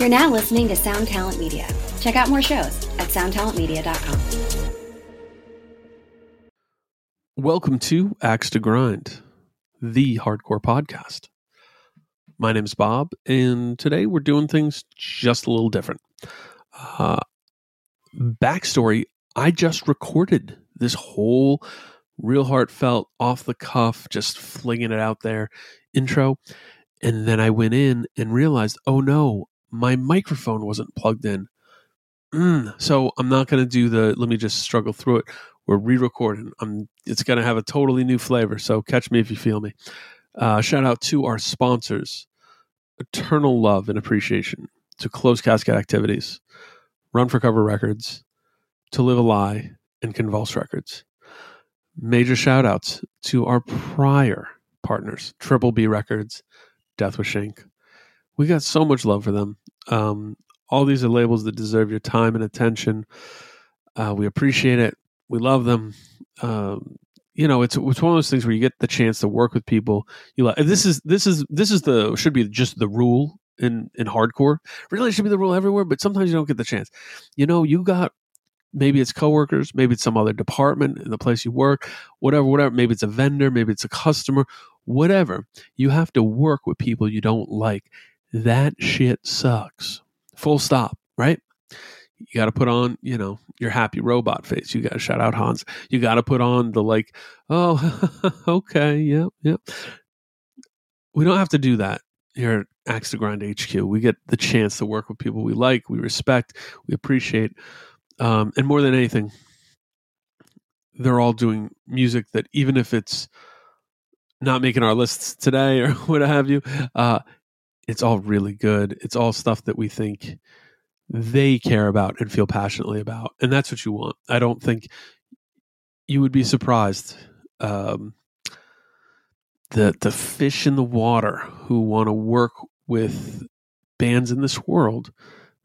You're now listening to Sound Talent Media. Check out more shows at soundtalentmedia.com. Welcome to Axe to Grind, the hardcore podcast. My name's Bob, and today we're doing things just a little different. Uh, backstory I just recorded this whole real heartfelt, off the cuff, just flinging it out there intro. And then I went in and realized, oh no, my microphone wasn't plugged in. Mm, so I'm not going to do the, let me just struggle through it. We're re recording. I'm, it's going to have a totally new flavor. So catch me if you feel me. Uh, shout out to our sponsors Eternal Love and Appreciation, to Close Casket Activities, Run for Cover Records, To Live a Lie, and Convulse Records. Major shout outs to our prior partners, Triple B Records, Death Wish Inc. We got so much love for them. Um, all these are labels that deserve your time and attention. Uh, we appreciate it. We love them. Um, you know, it's it's one of those things where you get the chance to work with people you like. This is this is this is the should be just the rule in in hardcore. Really, should be the rule everywhere. But sometimes you don't get the chance. You know, you got maybe it's coworkers, maybe it's some other department in the place you work, whatever, whatever. Maybe it's a vendor, maybe it's a customer, whatever. You have to work with people you don't like. That shit sucks. Full stop, right? You got to put on, you know, your happy robot face. You got to shout out Hans. You got to put on the like, oh, okay, yeah, yeah. We don't have to do that here at Axe to Grind HQ. We get the chance to work with people we like, we respect, we appreciate. Um, and more than anything, they're all doing music that even if it's not making our lists today or what have you, uh, it's all really good. It's all stuff that we think they care about and feel passionately about. And that's what you want. I don't think you would be surprised um, the the fish in the water who want to work with bands in this world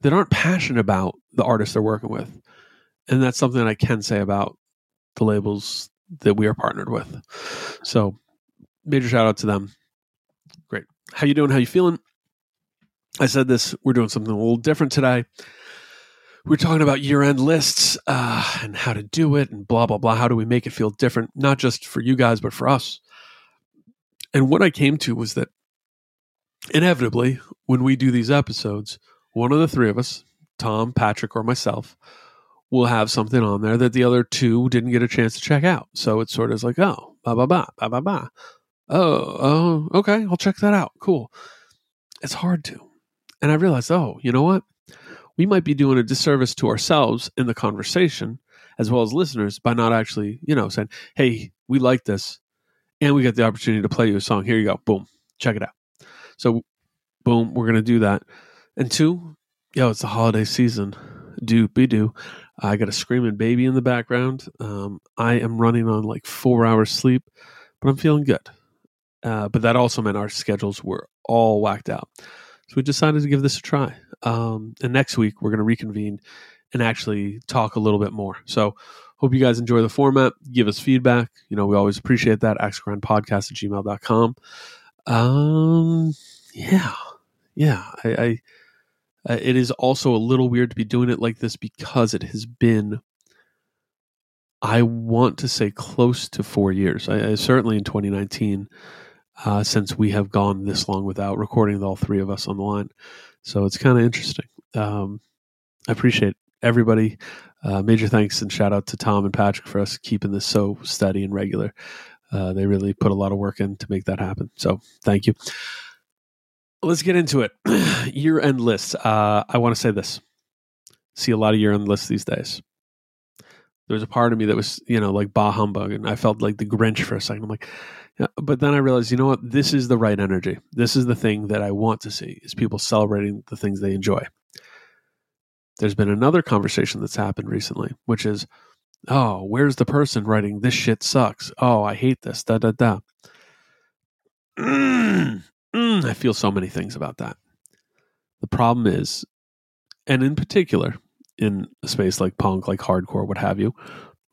that aren't passionate about the artists they're working with and that's something I can say about the labels that we are partnered with. So, major shout out to them. How you doing? How you feeling? I said this. We're doing something a little different today. We're talking about year-end lists uh, and how to do it, and blah blah blah. How do we make it feel different, not just for you guys, but for us? And what I came to was that inevitably, when we do these episodes, one of the three of us, Tom, Patrick, or myself, will have something on there that the other two didn't get a chance to check out. So it's sort of like, oh, blah, blah, blah, blah, blah, ba. Oh, oh, okay, I'll check that out. Cool. It's hard to. And I realized, oh, you know what? We might be doing a disservice to ourselves in the conversation as well as listeners by not actually, you know, saying, hey, we like this. And we get the opportunity to play you a song. Here you go. Boom. Check it out. So, boom, we're going to do that. And two, yo, it's the holiday season. Do be do. I got a screaming baby in the background. Um, I am running on like four hours sleep, but I'm feeling good. Uh, but that also meant our schedules were all whacked out. So we decided to give this a try. Um, and next week, we're going to reconvene and actually talk a little bit more. So hope you guys enjoy the format. Give us feedback. You know, we always appreciate that. Podcast at gmail.com. Um, yeah. Yeah. I, I it is also a little weird to be doing it like this because it has been, I want to say, close to four years. I, I certainly in 2019, uh, since we have gone this long without recording with all three of us on the line. So it's kind of interesting. Um, I appreciate everybody. Uh, major thanks and shout out to Tom and Patrick for us keeping this so steady and regular. Uh, they really put a lot of work in to make that happen. So thank you let's get into it. year end lists. Uh, I want to say this. See a lot of year end lists these days. There was a part of me that was, you know, like bah humbug, and I felt like the Grinch for a second. I'm like. But then I realized, you know what? This is the right energy. This is the thing that I want to see: is people celebrating the things they enjoy. There's been another conversation that's happened recently, which is, oh, where's the person writing this shit sucks? Oh, I hate this. Da da da. Mm, Mm, I feel so many things about that. The problem is, and in particular, in a space like punk, like hardcore, what have you,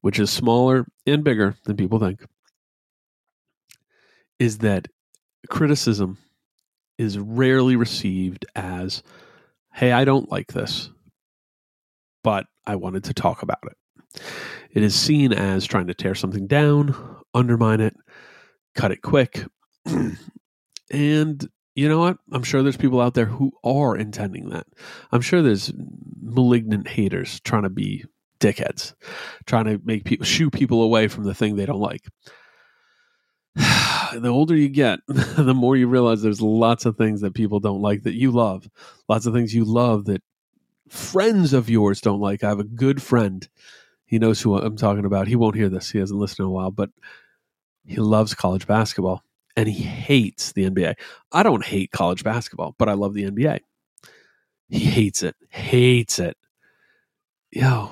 which is smaller and bigger than people think, is that criticism is rarely received as hey, I don't like this, but I wanted to talk about it. It is seen as trying to tear something down, undermine it, cut it quick. and you know what? I'm sure there's people out there who are intending that. I'm sure there's malignant haters trying to be dickheads, trying to make people shoo people away from the thing they don't like. the older you get, the more you realize there's lots of things that people don't like that you love. Lots of things you love that friends of yours don't like. I have a good friend. He knows who I'm talking about. He won't hear this. He hasn't listened in a while, but he loves college basketball and he hates the NBA. I don't hate college basketball, but I love the NBA. He hates it. Hates it. Yo,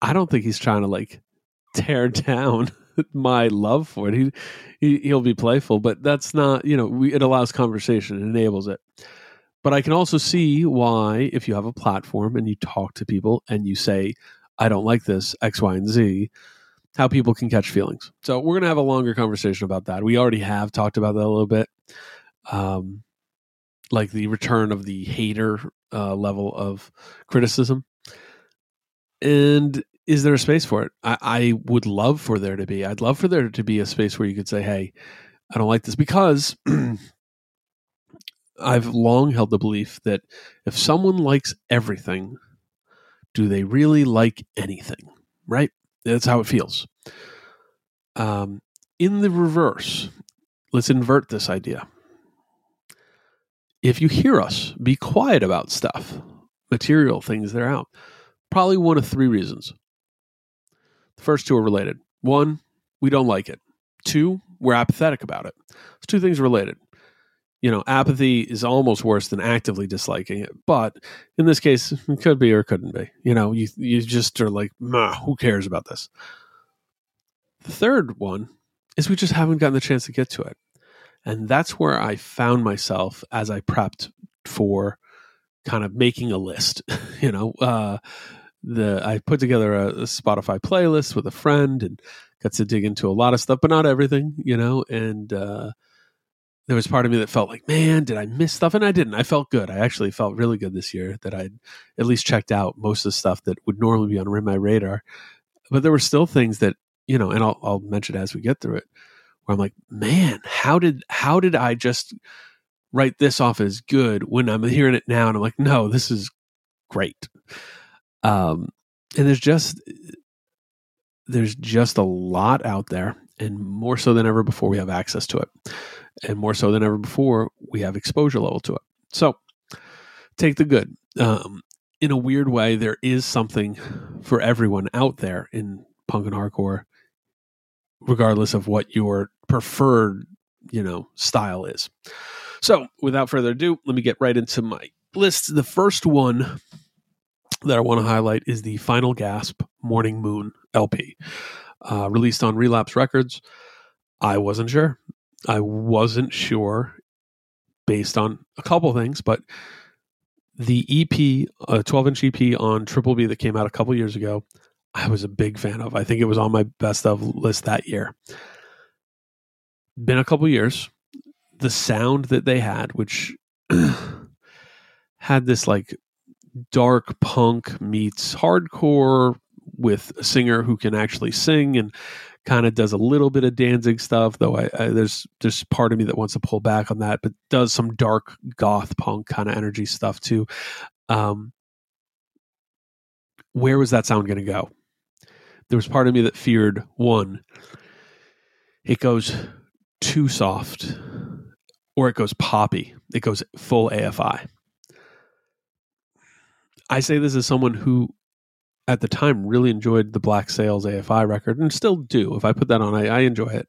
I don't think he's trying to like tear down my love for it. He, he he'll be playful, but that's not you know we, it allows conversation, it enables it. But I can also see why if you have a platform and you talk to people and you say, "I don't like this X, Y, and Z," how people can catch feelings. So we're gonna have a longer conversation about that. We already have talked about that a little bit, um, like the return of the hater uh, level of criticism. And is there a space for it? I, I would love for there to be. I'd love for there to be a space where you could say, "Hey, I don't like this," because I've long held the belief that if someone likes everything, do they really like anything? Right? That's how it feels. Um, in the reverse, let's invert this idea. If you hear us, be quiet about stuff, material things that are out. Probably one of three reasons. The first two are related. One, we don't like it. Two, we're apathetic about it. It's two things related. You know, apathy is almost worse than actively disliking it, but in this case, it could be or couldn't be. You know, you you just are like, who cares about this? The third one is we just haven't gotten the chance to get to it. And that's where I found myself as I prepped for kind of making a list. you know, uh, the I put together a, a, Spotify playlist with a friend and got to dig into a lot of stuff, but not everything, you know. And uh, there was part of me that felt like, man, did I miss stuff? And I didn't. I felt good. I actually felt really good this year that I'd at least checked out most of the stuff that would normally be on my radar. But there were still things that you know, and I'll, I'll mention as we get through it, where I'm like, man, how did how did I just write this off as good when I'm hearing it now and I'm like, no, this is great. Um, and there's just there's just a lot out there, and more so than ever before, we have access to it, and more so than ever before, we have exposure level to it. So take the good. Um, in a weird way, there is something for everyone out there in punk and hardcore, regardless of what your preferred, you know, style is. So, without further ado, let me get right into my list. The first one that I want to highlight is the Final Gasp Morning Moon LP, uh, released on Relapse Records. I wasn't sure. I wasn't sure based on a couple things, but the EP, a 12 inch EP on Triple B that came out a couple years ago, I was a big fan of. I think it was on my best of list that year. Been a couple years. The sound that they had, which had this like dark punk meets hardcore with a singer who can actually sing and kind of does a little bit of Danzig stuff, though I, I, there's there's part of me that wants to pull back on that, but does some dark goth punk kind of energy stuff too. Um, where was that sound going to go? There was part of me that feared one, it goes too soft, or it goes poppy. It goes full AFI. I say this as someone who at the time really enjoyed the Black Sails AFI record and still do. If I put that on, I, I enjoy it.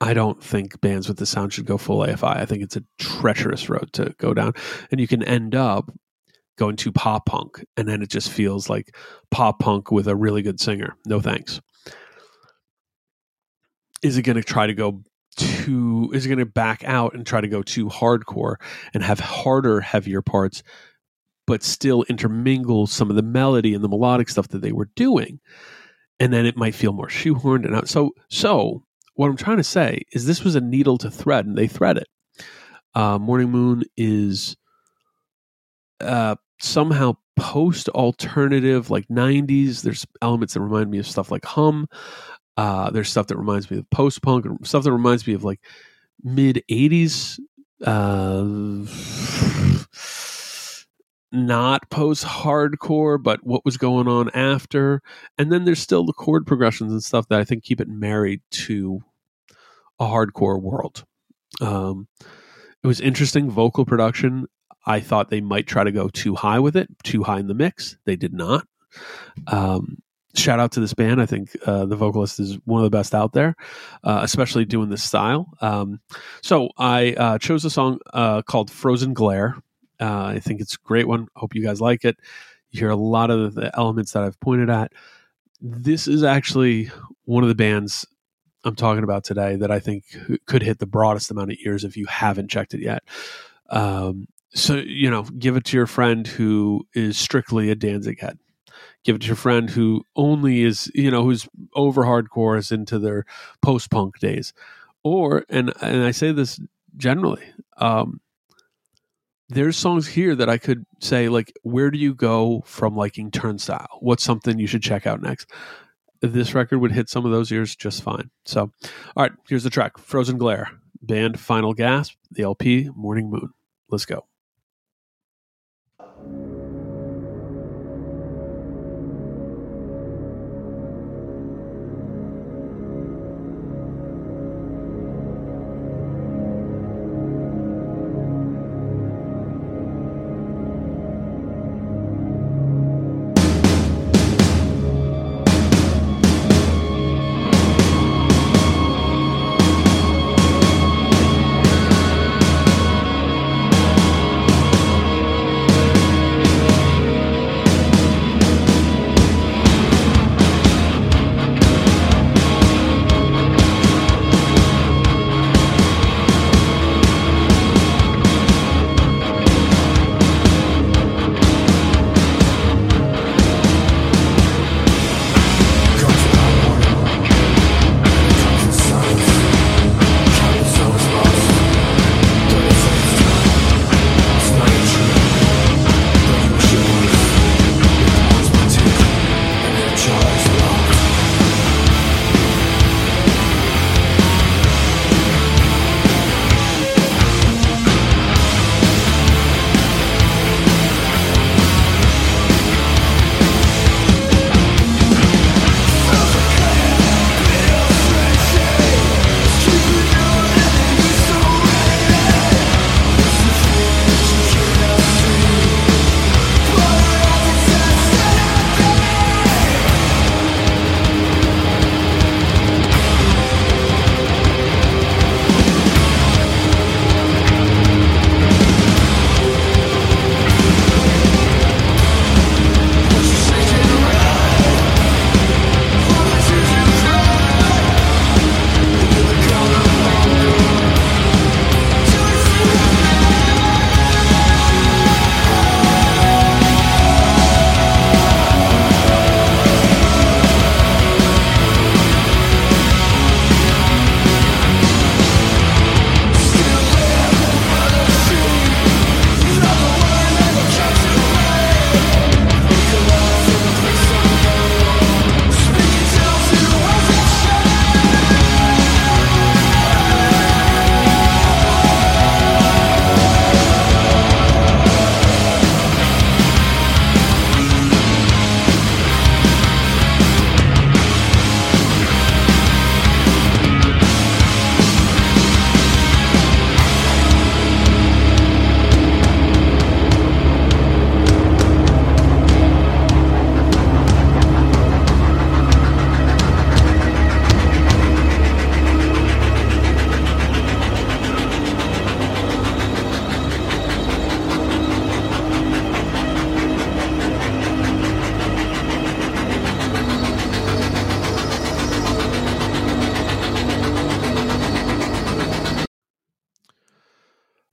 I don't think bands with the sound should go full AFI. I think it's a treacherous road to go down. And you can end up going to pop punk and then it just feels like pop punk with a really good singer. No thanks. Is it going to try to go too is it going to back out and try to go too hardcore and have harder heavier parts but still intermingle some of the melody and the melodic stuff that they were doing. And then it might feel more shoehorned. And out. so, so what I'm trying to say is this was a needle to thread, and they thread it. Uh, Morning Moon is uh, somehow post alternative, like 90s. There's elements that remind me of stuff like Hum. Uh, there's stuff that reminds me of post punk, stuff that reminds me of like mid 80s. Not post hardcore, but what was going on after. And then there's still the chord progressions and stuff that I think keep it married to a hardcore world. Um, it was interesting vocal production. I thought they might try to go too high with it, too high in the mix. They did not. Um, shout out to this band. I think uh, the vocalist is one of the best out there, uh, especially doing this style. Um, so I uh, chose a song uh, called Frozen Glare. Uh, I think it's a great one. Hope you guys like it. You hear a lot of the elements that I've pointed at. This is actually one of the bands I'm talking about today that I think could hit the broadest amount of ears if you haven't checked it yet. Um, so you know, give it to your friend who is strictly a Danzig head. Give it to your friend who only is you know who's over hardcore is into their post punk days, or and and I say this generally. Um, there's songs here that I could say like, where do you go from liking Turnstile? What's something you should check out next? This record would hit some of those ears just fine. So, all right, here's the track: Frozen Glare, band Final Gasp, the LP Morning Moon. Let's go.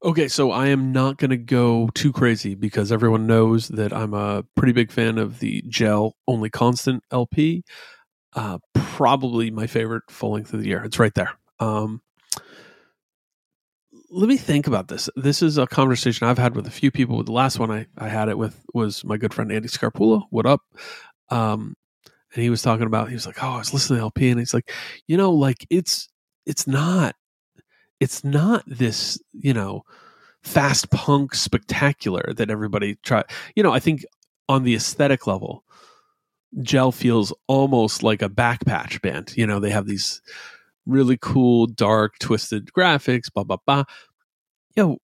Okay, so I am not going to go too crazy because everyone knows that I'm a pretty big fan of the Gel Only Constant LP. Uh, probably my favorite full length of the year. It's right there. Um, let me think about this. This is a conversation I've had with a few people. The last one I, I had it with was my good friend Andy Scarpula. What up? Um, and he was talking about he was like, oh, I was listening to LP, and he's like, you know, like it's it's not it's not this you know fast punk spectacular that everybody try. You know, I think on the aesthetic level, Gel feels almost like a backpatch band. You know, they have these really cool, dark, twisted graphics, blah, blah, blah. Yo,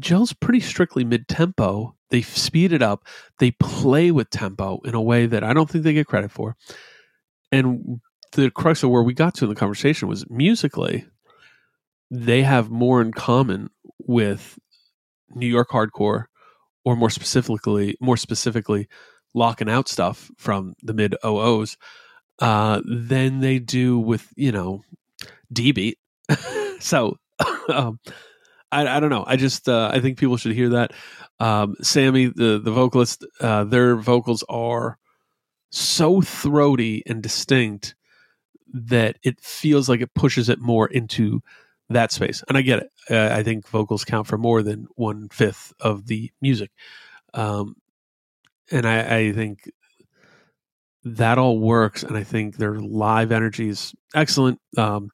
Gel's pretty strictly mid tempo. They speed it up. They play with tempo in a way that I don't think they get credit for. And the crux of where we got to in the conversation was musically, they have more in common with New York hardcore, or more specifically, more specifically, Lockin' Out stuff from the mid OOs, uh, than they do with you know D beat. so um, I, I don't know. I just uh, I think people should hear that. Um, Sammy, the the vocalist, uh, their vocals are so throaty and distinct that it feels like it pushes it more into that space. And I get it. Uh, I think vocals count for more than one fifth of the music. Um, and I, I think that all works. And I think their live energy is excellent. Um,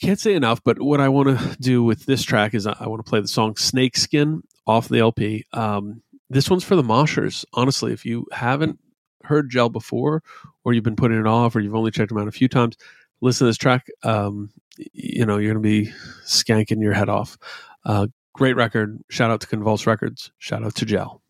can't say enough, but what I want to do with this track is I want to play the song Snakeskin off the LP. Um, this one's for the moshers. Honestly, if you haven't heard Gel before, or you've been putting it off, or you've only checked them out a few times, listen to this track. Um, you know, you're going to be skanking your head off. Uh, great record. Shout out to Convulse Records. Shout out to Gel.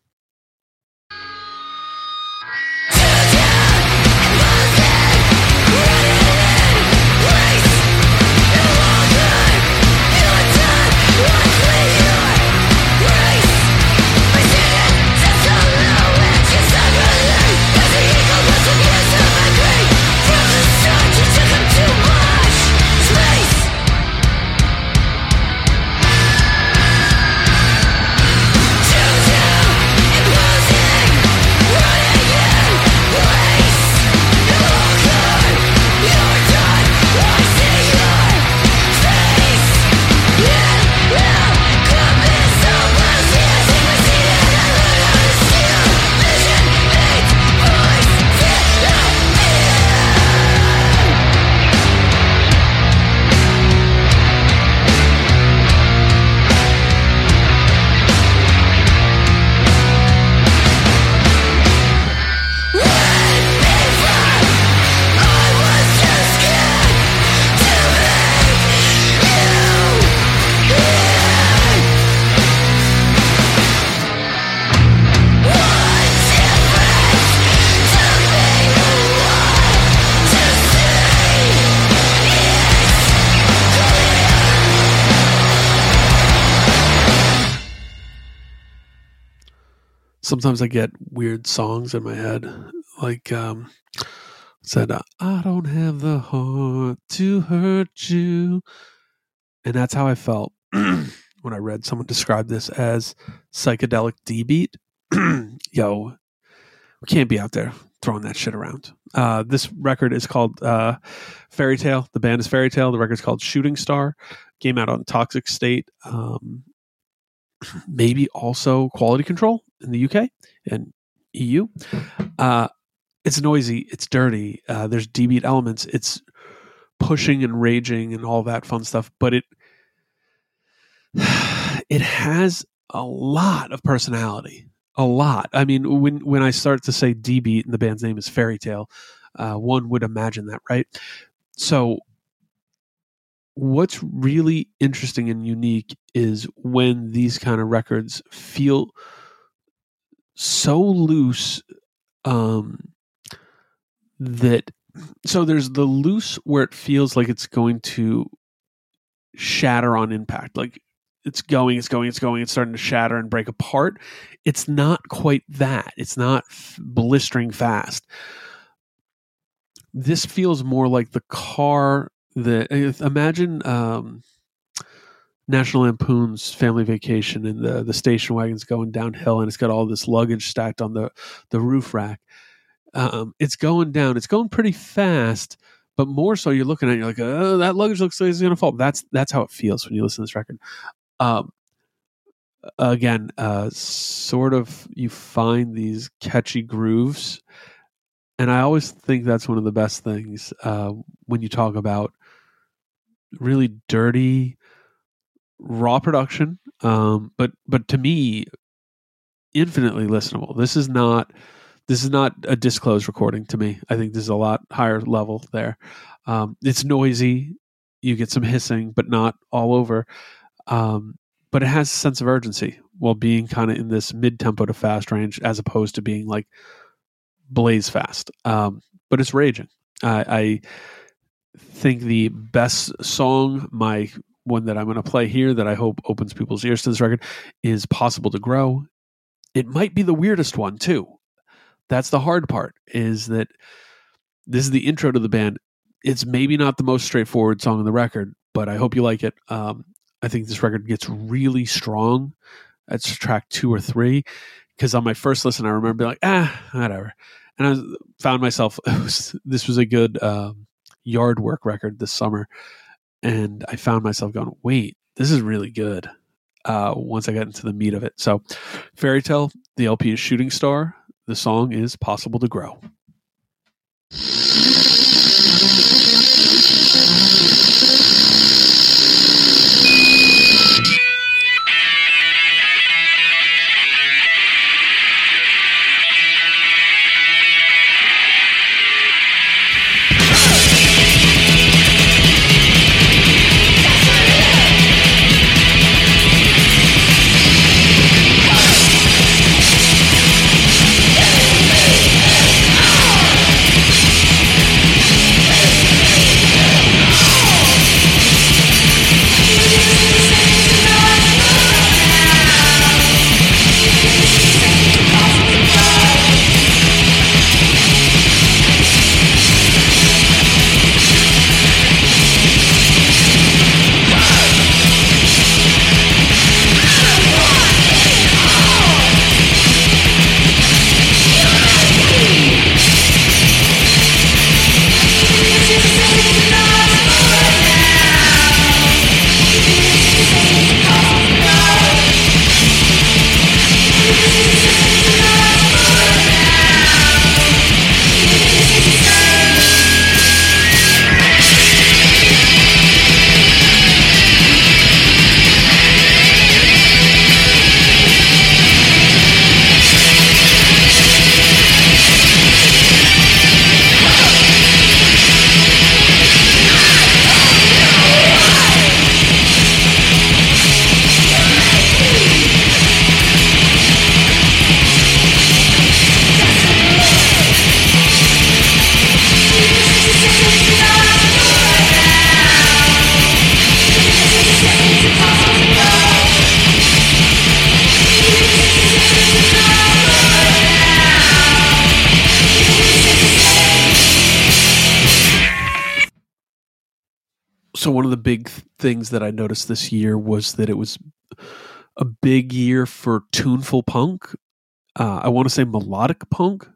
Sometimes I get weird songs in my head, like um, said, "I don't have the heart to hurt you," and that's how I felt when I read someone describe this as psychedelic D beat. Yo, we can't be out there throwing that shit around. Uh, this record is called uh, Fairy Tale. The band is Fairy Tale. The record's called Shooting Star. Came out on Toxic State. Um, maybe also Quality Control in the UK and EU. Uh, it's noisy, it's dirty. Uh, there's D beat elements. It's pushing and raging and all that fun stuff, but it it has a lot of personality. A lot. I mean, when when I start to say D beat and the band's name is Fairy Tale, uh, one would imagine that, right? So what's really interesting and unique is when these kind of records feel so loose um, that so there's the loose where it feels like it's going to shatter on impact. Like it's going it's going it's going it's starting to shatter and break apart. It's not quite that. It's not f- blistering fast. This feels more like the car that imagine um, National Lampoon's Family Vacation and the the station wagon's going downhill and it's got all this luggage stacked on the the roof rack. Um, it's going down. It's going pretty fast, but more so you're looking at it, you're like, oh, that luggage looks like it's gonna fall. That's that's how it feels when you listen to this record. Um, again, uh, sort of you find these catchy grooves, and I always think that's one of the best things uh, when you talk about really dirty, raw production. Um, but but to me, infinitely listenable. This is not this is not a disclosed recording to me. I think this is a lot higher level there. Um, it's noisy. You get some hissing, but not all over. Um, but it has a sense of urgency while being kind of in this mid tempo to fast range, as opposed to being like blaze fast. Um, but it's raging. I, I think the best song, my one that I'm going to play here that I hope opens people's ears to this record, is Possible to Grow. It might be the weirdest one too. That's the hard part is that this is the intro to the band. It's maybe not the most straightforward song on the record, but I hope you like it. Um, I think this record gets really strong. That's track two or three. Because on my first listen, I remember being like, ah, whatever. And I found myself, this was a good um, yard work record this summer. And I found myself going, wait, this is really good uh, once I got into the meat of it. So, Fairy Tale, the LP is Shooting Star. The song is Possible to Grow. So one of the big things that I noticed this year was that it was a big year for tuneful punk. Uh, I want to say melodic punk,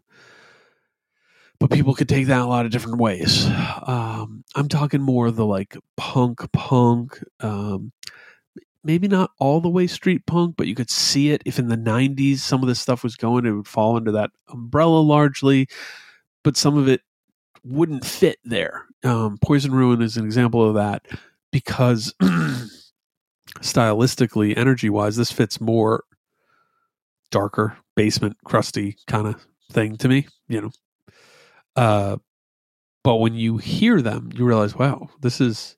but people could take that a lot of different ways. Um, I'm talking more the like punk punk. Um, maybe not all the way street punk, but you could see it if in the 90s some of this stuff was going, it would fall under that umbrella largely. But some of it wouldn't fit there. Um, Poison Ruin is an example of that because stylistically, energy wise, this fits more darker, basement, crusty kind of thing to me, you know. Uh, but when you hear them, you realize, wow, this is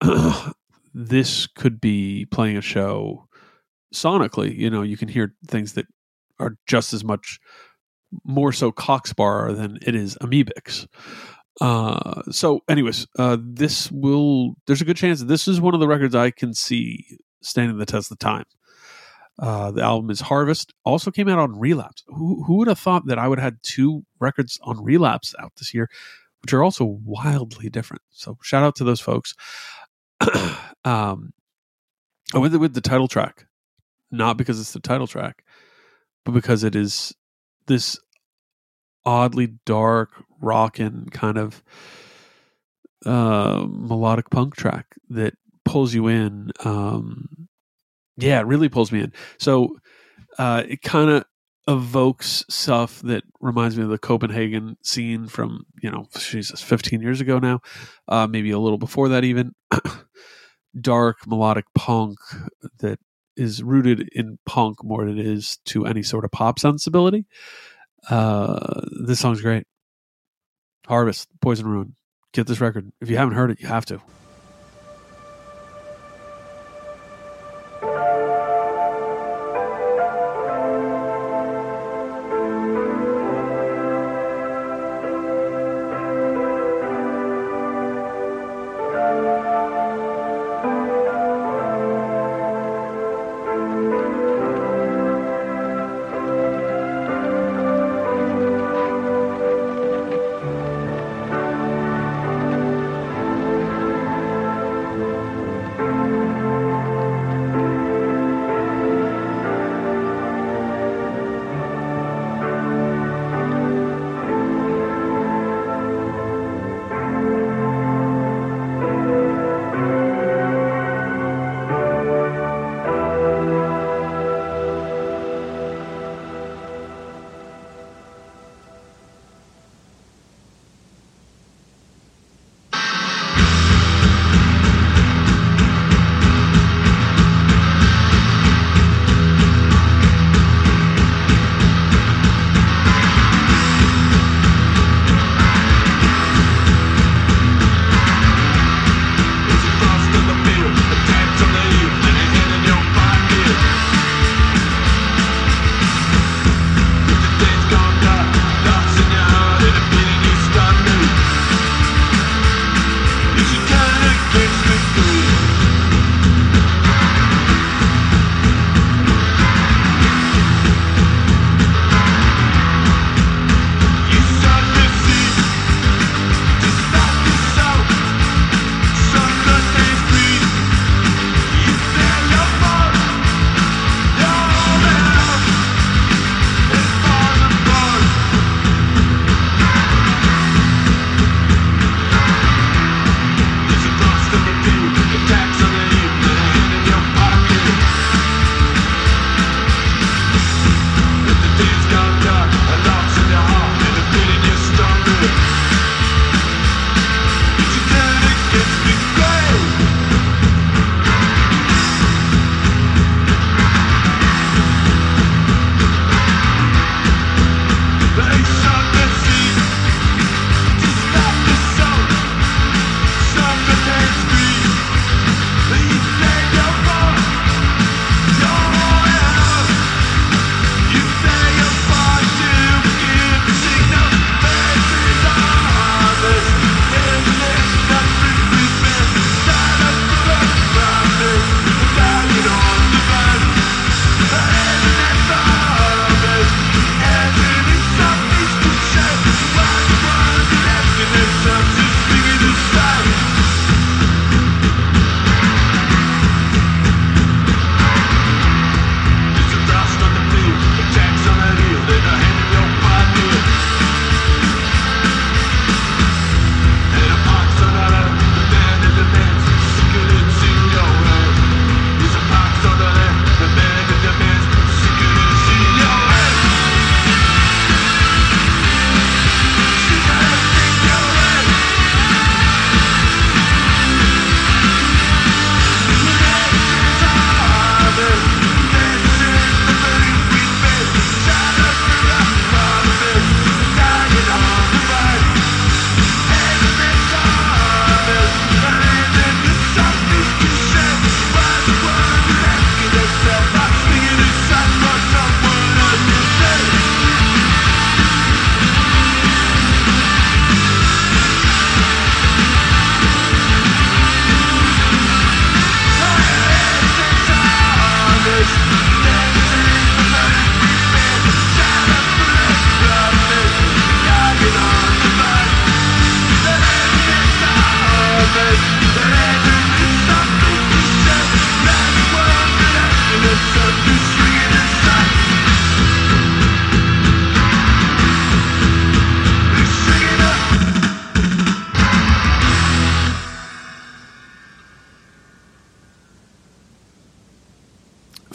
this could be playing a show sonically. You know, you can hear things that are just as much more so Cock Sparrer than it is Amebix. Uh, so, anyways, uh, this will. There's a good chance that this is one of the records I can see standing the test of time. Uh, the album is Harvest. Also came out on Relapse. Who, who would have thought that I would have had two records on Relapse out this year, which are also wildly different. So shout out to those folks. um, I went with the title track, not because it's the title track, but because it is this oddly dark, rockin' kind of uh, melodic punk track that pulls you in. Um, yeah, it really pulls me in. So uh, it kind of evokes stuff that reminds me of the Copenhagen scene from you know Jesus, fifteen years ago now, uh, maybe a little before that even. Dark melodic punk that is rooted in punk more than it is to any sort of pop sensibility. Uh, this song's great. Harvest, Poison Ruin. Get this record. If you haven't heard it, you have to.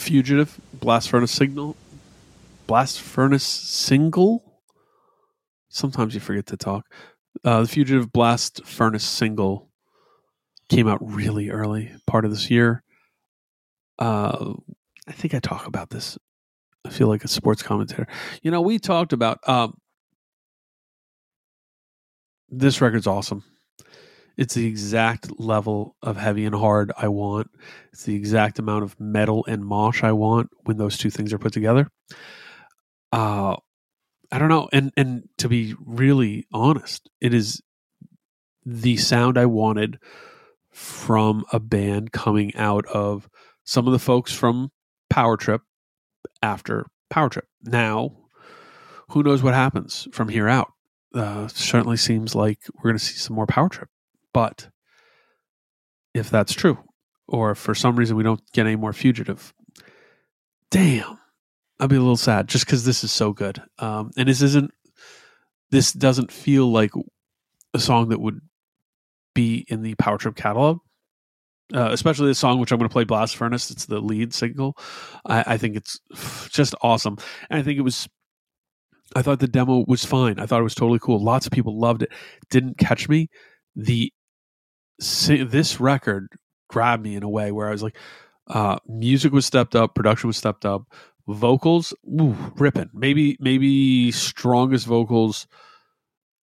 Fugitive, Blast Furnace Signal, Blast Furnace Single. Sometimes you forget to talk. Uh, the Fugitive Blast Furnace Single came out really early, part of this year. Uh, I think I talk about this. I feel like a sports commentator. You know, we talked about um, this record's awesome. It's the exact level of heavy and hard I want. It's the exact amount of metal and mosh I want when those two things are put together. Uh I don't know. And and to be really honest, it is the sound I wanted from a band coming out of some of the folks from Power Trip after Power Trip. Now, who knows what happens from here out? Uh, certainly seems like we're going to see some more Power Trip. But if that's true, or for some reason we don't get any more fugitive, damn, I'd be a little sad just because this is so good. Um, and this isn't, this doesn't feel like a song that would be in the Power Trip catalog. Uh, especially the song which I'm going to play, Blast Furnace. It's the lead single. I, I think it's just awesome, and I think it was I thought the demo was fine. I thought it was totally cool. Lots of people loved it. Didn't catch me. The this record grabbed me in a way where I was like, uh, music was stepped up, production was stepped up, vocals, ooh, ripping. Maybe maybe strongest vocals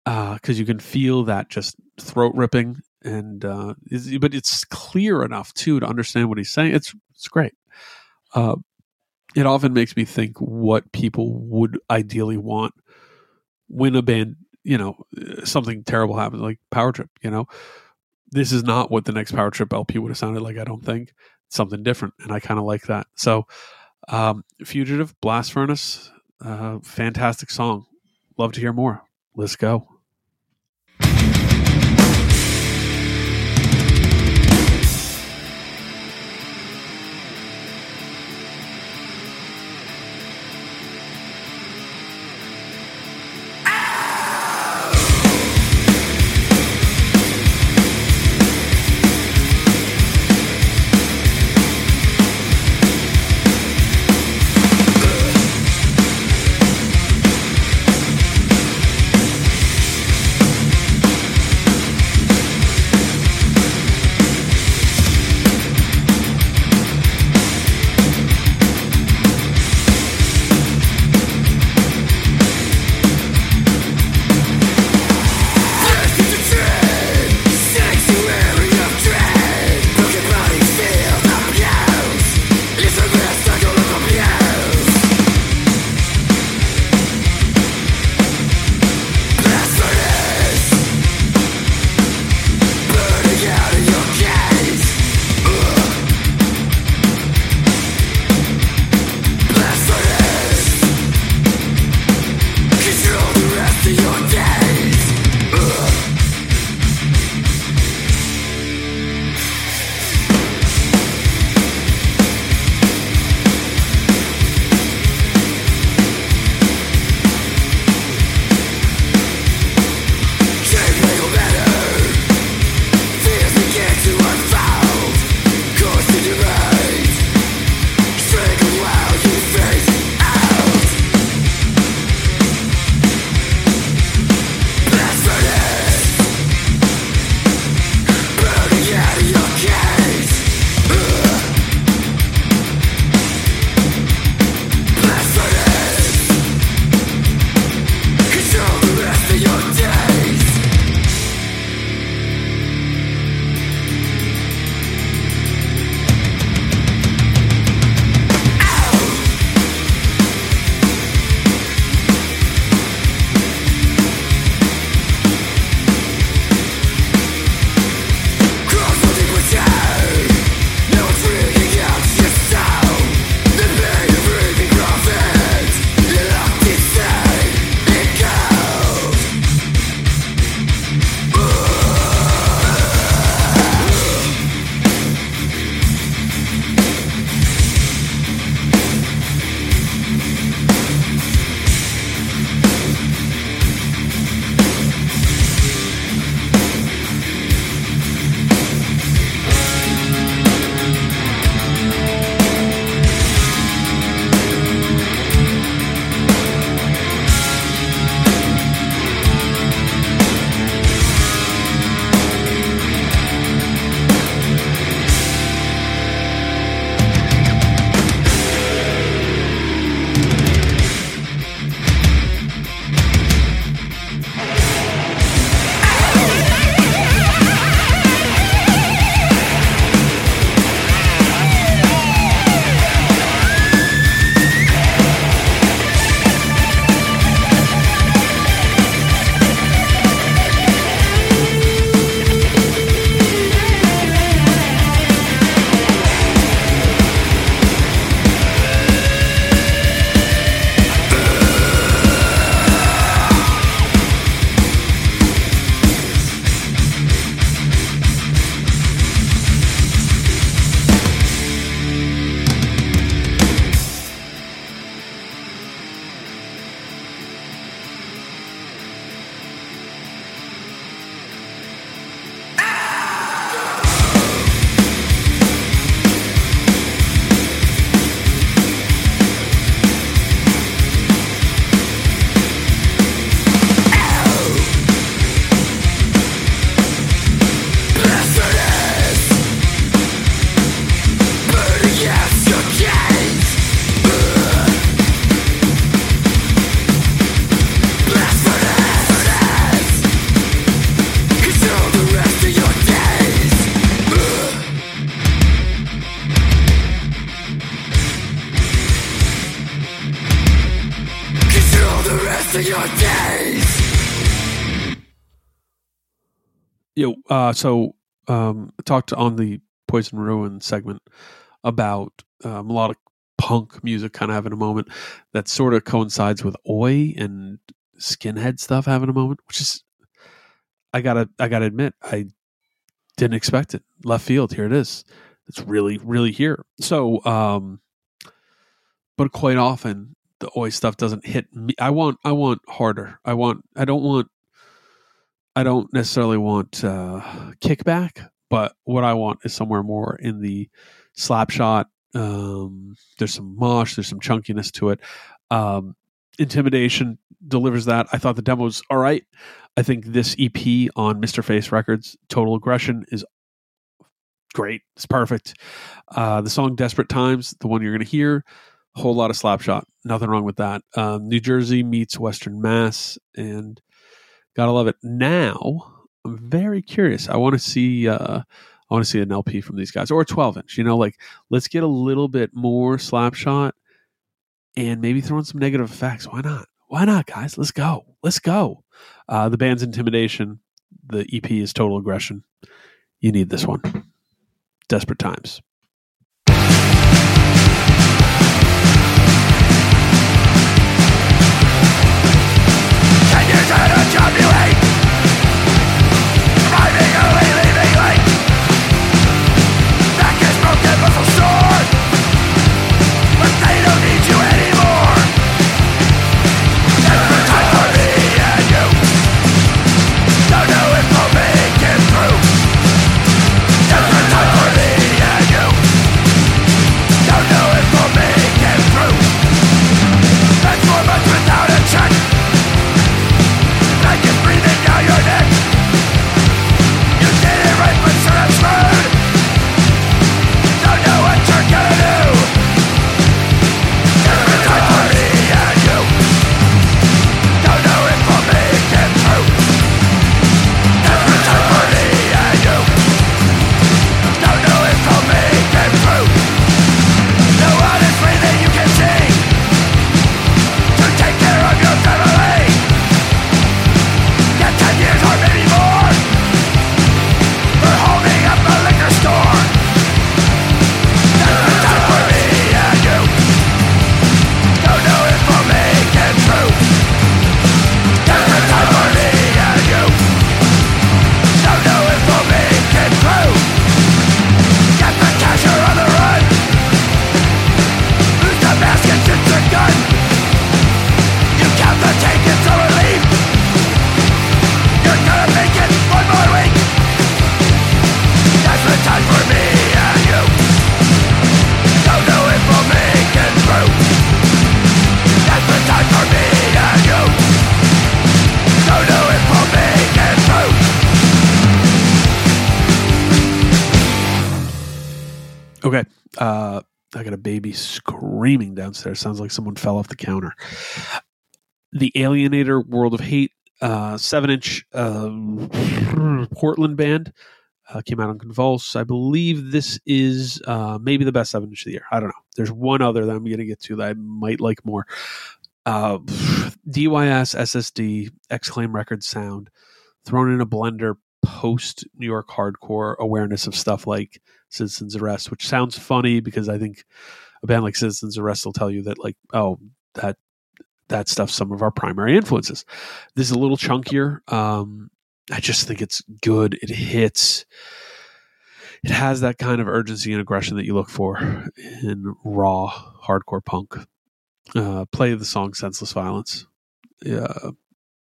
because uh, you can feel that just throat ripping and uh, but it's clear enough too to understand what he's saying. It's it's great. Uh, it often makes me think what people would ideally want when a band, you know, something terrible happens, like Power Trip. You know, this is not what the next Power Trip LP would have sounded like. I don't think something different, and I kind of like that. So, um, Fugitive, Blast Furnace, uh, fantastic song. Love to hear more. Let's go. Uh, so um, I talked on the Poison Ruin segment about uh, melodic punk music kind of having a moment that sort of coincides with oi and skinhead stuff having a moment, which is I gotta I gotta admit I didn't expect it. Left field, here it is. It's really really here. So, um, but quite often the oi stuff doesn't hit me. I want I want harder. I want I don't want I don't necessarily want uh, kickback, but what I want is somewhere more in the Slapshot. Um, there's some mosh, there's some chunkiness to it. Um, Intimidation delivers that. I thought the demo was all right. I think this EP on Mr. Face Records, Total Aggression, is great. It's perfect. Uh, the song Desperate Times, the one you're going to hear, whole lot of slapshot. Nothing wrong with that. Um, New Jersey meets Western Mass, and Gotta love it. Now, I'm very curious. I want to see. Uh, I want to see an LP from these guys or a 12 inch. You know, like let's get a little bit more slapshot and maybe throw in some Negative FX. Why not? Why not, guys? Let's go. Let's go. Uh, the band's intimidation. The EP is total aggression. You need this one. Desperate times. Screaming downstairs. Sounds like someone fell off the counter. The Alienator World of Hate, uh, seven inch uh, Portland band. Uh, came out on Convulse. I believe this is uh, maybe the best seven inch of the year. I don't know. There's one other that I'm going to get to that I might like more. Uh, DYS SSD Exclaim Record Sound thrown in a blender post New York hardcore awareness of stuff like Citizens Arrest, which sounds funny because I think a band like Citizens Arrest will tell you that like, oh, that that stuff's some of our primary influences. This is a little chunkier. Um, I just think it's good. It hits. It has that kind of urgency and aggression that you look for in raw hardcore punk. Uh, play the song "Senseless Violence." Uh,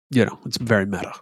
you know, it's very meta.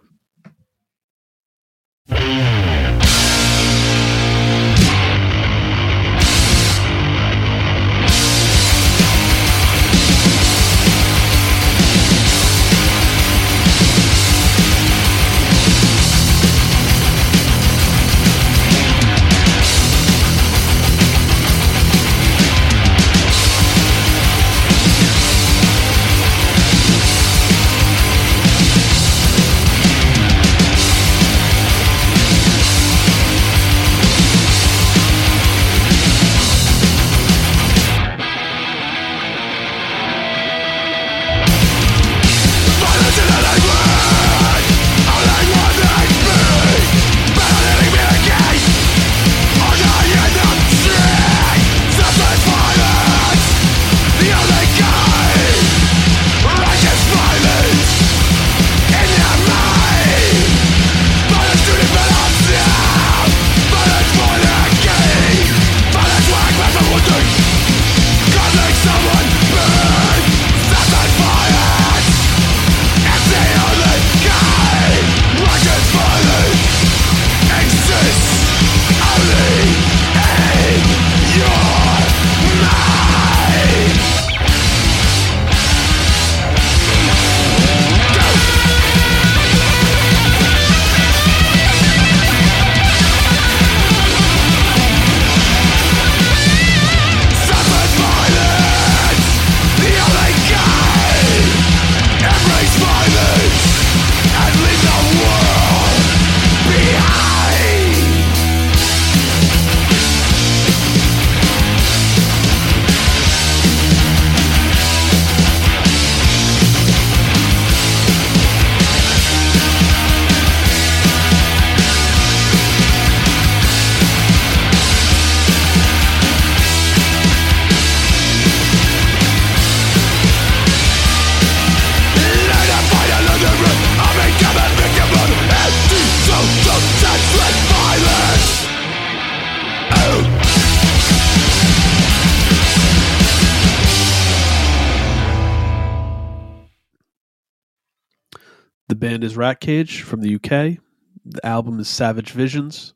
Band is Rat Cage from the UK. The album is Savage Visions.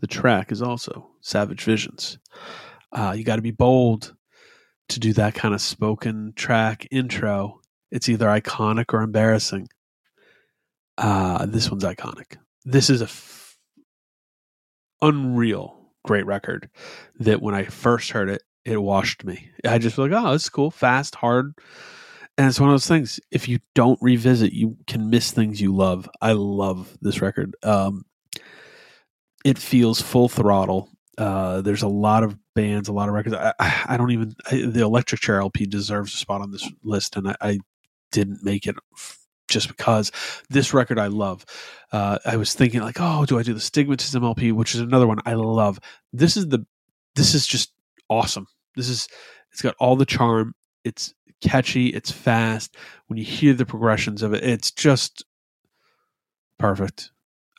The track is also Savage Visions. Uh, you got to be bold to do that kind of spoken track intro. It's either iconic or embarrassing. Uh, this one's iconic. This is a f- unreal great record that when I first heard it, it washed me. I just feel like, oh, is cool, fast, hard. And it's one of those things. If you don't revisit, you can miss things you love. I love this record. Um, it feels full throttle. Uh, there's a lot of bands, a lot of records. I, I don't even I, the Electric Chair LP deserves a spot on this list, and I, I didn't make it f- just because this record I love. Uh, I was thinking like, oh, do I do the Stigmatism LP, which is another one I love. This is the this is just awesome. This is it's got all the charm. It's catchy. It's fast. When you hear the progressions of it, it's just perfect.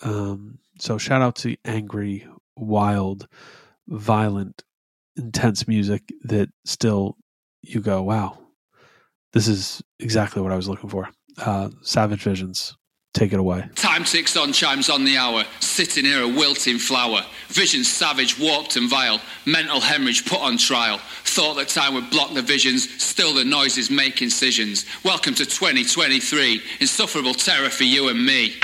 Um, so shout out to angry, wild, violent, intense music that still you go, wow, this is exactly what I was looking for. Uh, Savage Visions. Take it away. Time ticks on, chimes on the hour. Sitting here a wilting flower. Visions savage, warped and vile. Mental hemorrhage put on trial. Thought that time would block the visions. Still the noises make incisions. Welcome to 2023. Insufferable terror for you and me.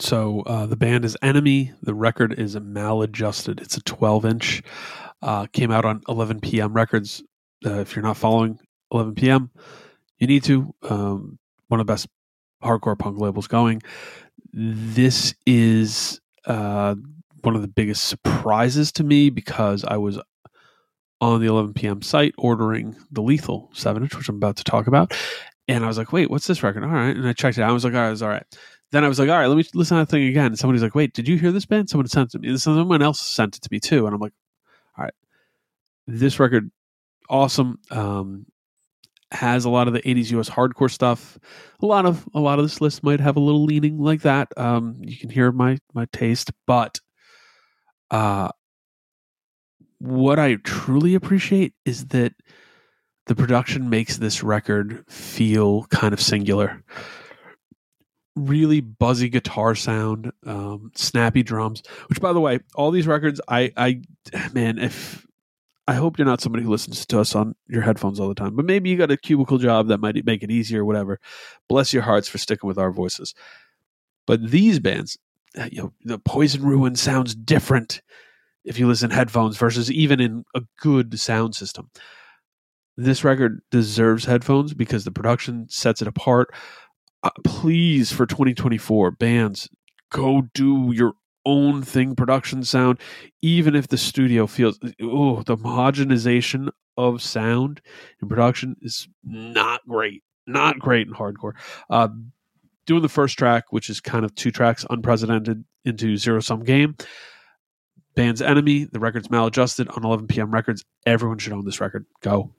So uh, the band is Enemy. The record is maladjusted. It's a 12 inch. Uh, came out on 11 p.m. records. Uh, if you're not following 11 p.m., you need to. Um, one of the best hardcore punk labels going. This is uh, one of the biggest surprises to me because I was on the 11 p.m. site ordering the Lethal 7 inch, which I'm about to talk about. And I was like, wait, what's this record? All right. And I checked it out. I was like, all right, it was all right then I was like, all right, let me listen to that thing again. And somebody's like, wait, did you hear this band? Someone sent it to me. Someone else sent it to me too. And I'm like, all right, this record, awesome. Um, has a lot of the 80s US hardcore stuff. A lot of a lot of this list might have a little leaning like that. Um, you can hear my my taste, but uh, what I truly appreciate is that the production makes this record feel kind of singular really buzzy guitar sound, um, snappy drums. Which, by the way, all these records, I, I, man, if I hope you're not somebody who listens to us on your headphones all the time, but maybe you got a cubicle job that might make it easier, whatever. Bless your hearts for sticking with our voices. But these bands, uh, you know, the Poison Ruin sounds different. if you listen headphones versus even in a good sound system. This record deserves headphones because the production sets it apart. Uh, please, for 2024, bands, go do your own thing production sound, even if the studio feels, oh, the homogenization of sound in production is not great. Not great in hardcore. Uh, doing the first track, which is kind of two tracks unprecedented into zero sum game. Band's Enemy, the record's maladjusted on 11 p.m. records. Everyone should own this record. Go.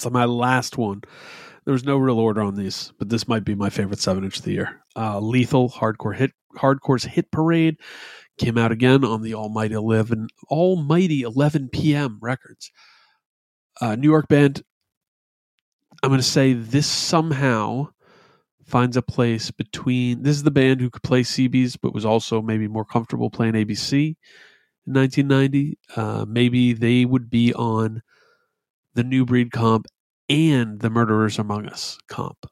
So my last one. There was no real order on these, but this might be my favorite seven inch of the year. Uh, Lethal Hardcore Hit Hardcore's Hit Parade came out again on the Almighty Eleven Almighty Eleven PM Records. Uh, New York band. I'm going to say this somehow finds a place between. This is the band who could play CBs, but was also maybe more comfortable playing ABC in 1990. Uh, maybe they would be on the New Breed comp and the Murderers Among Us comp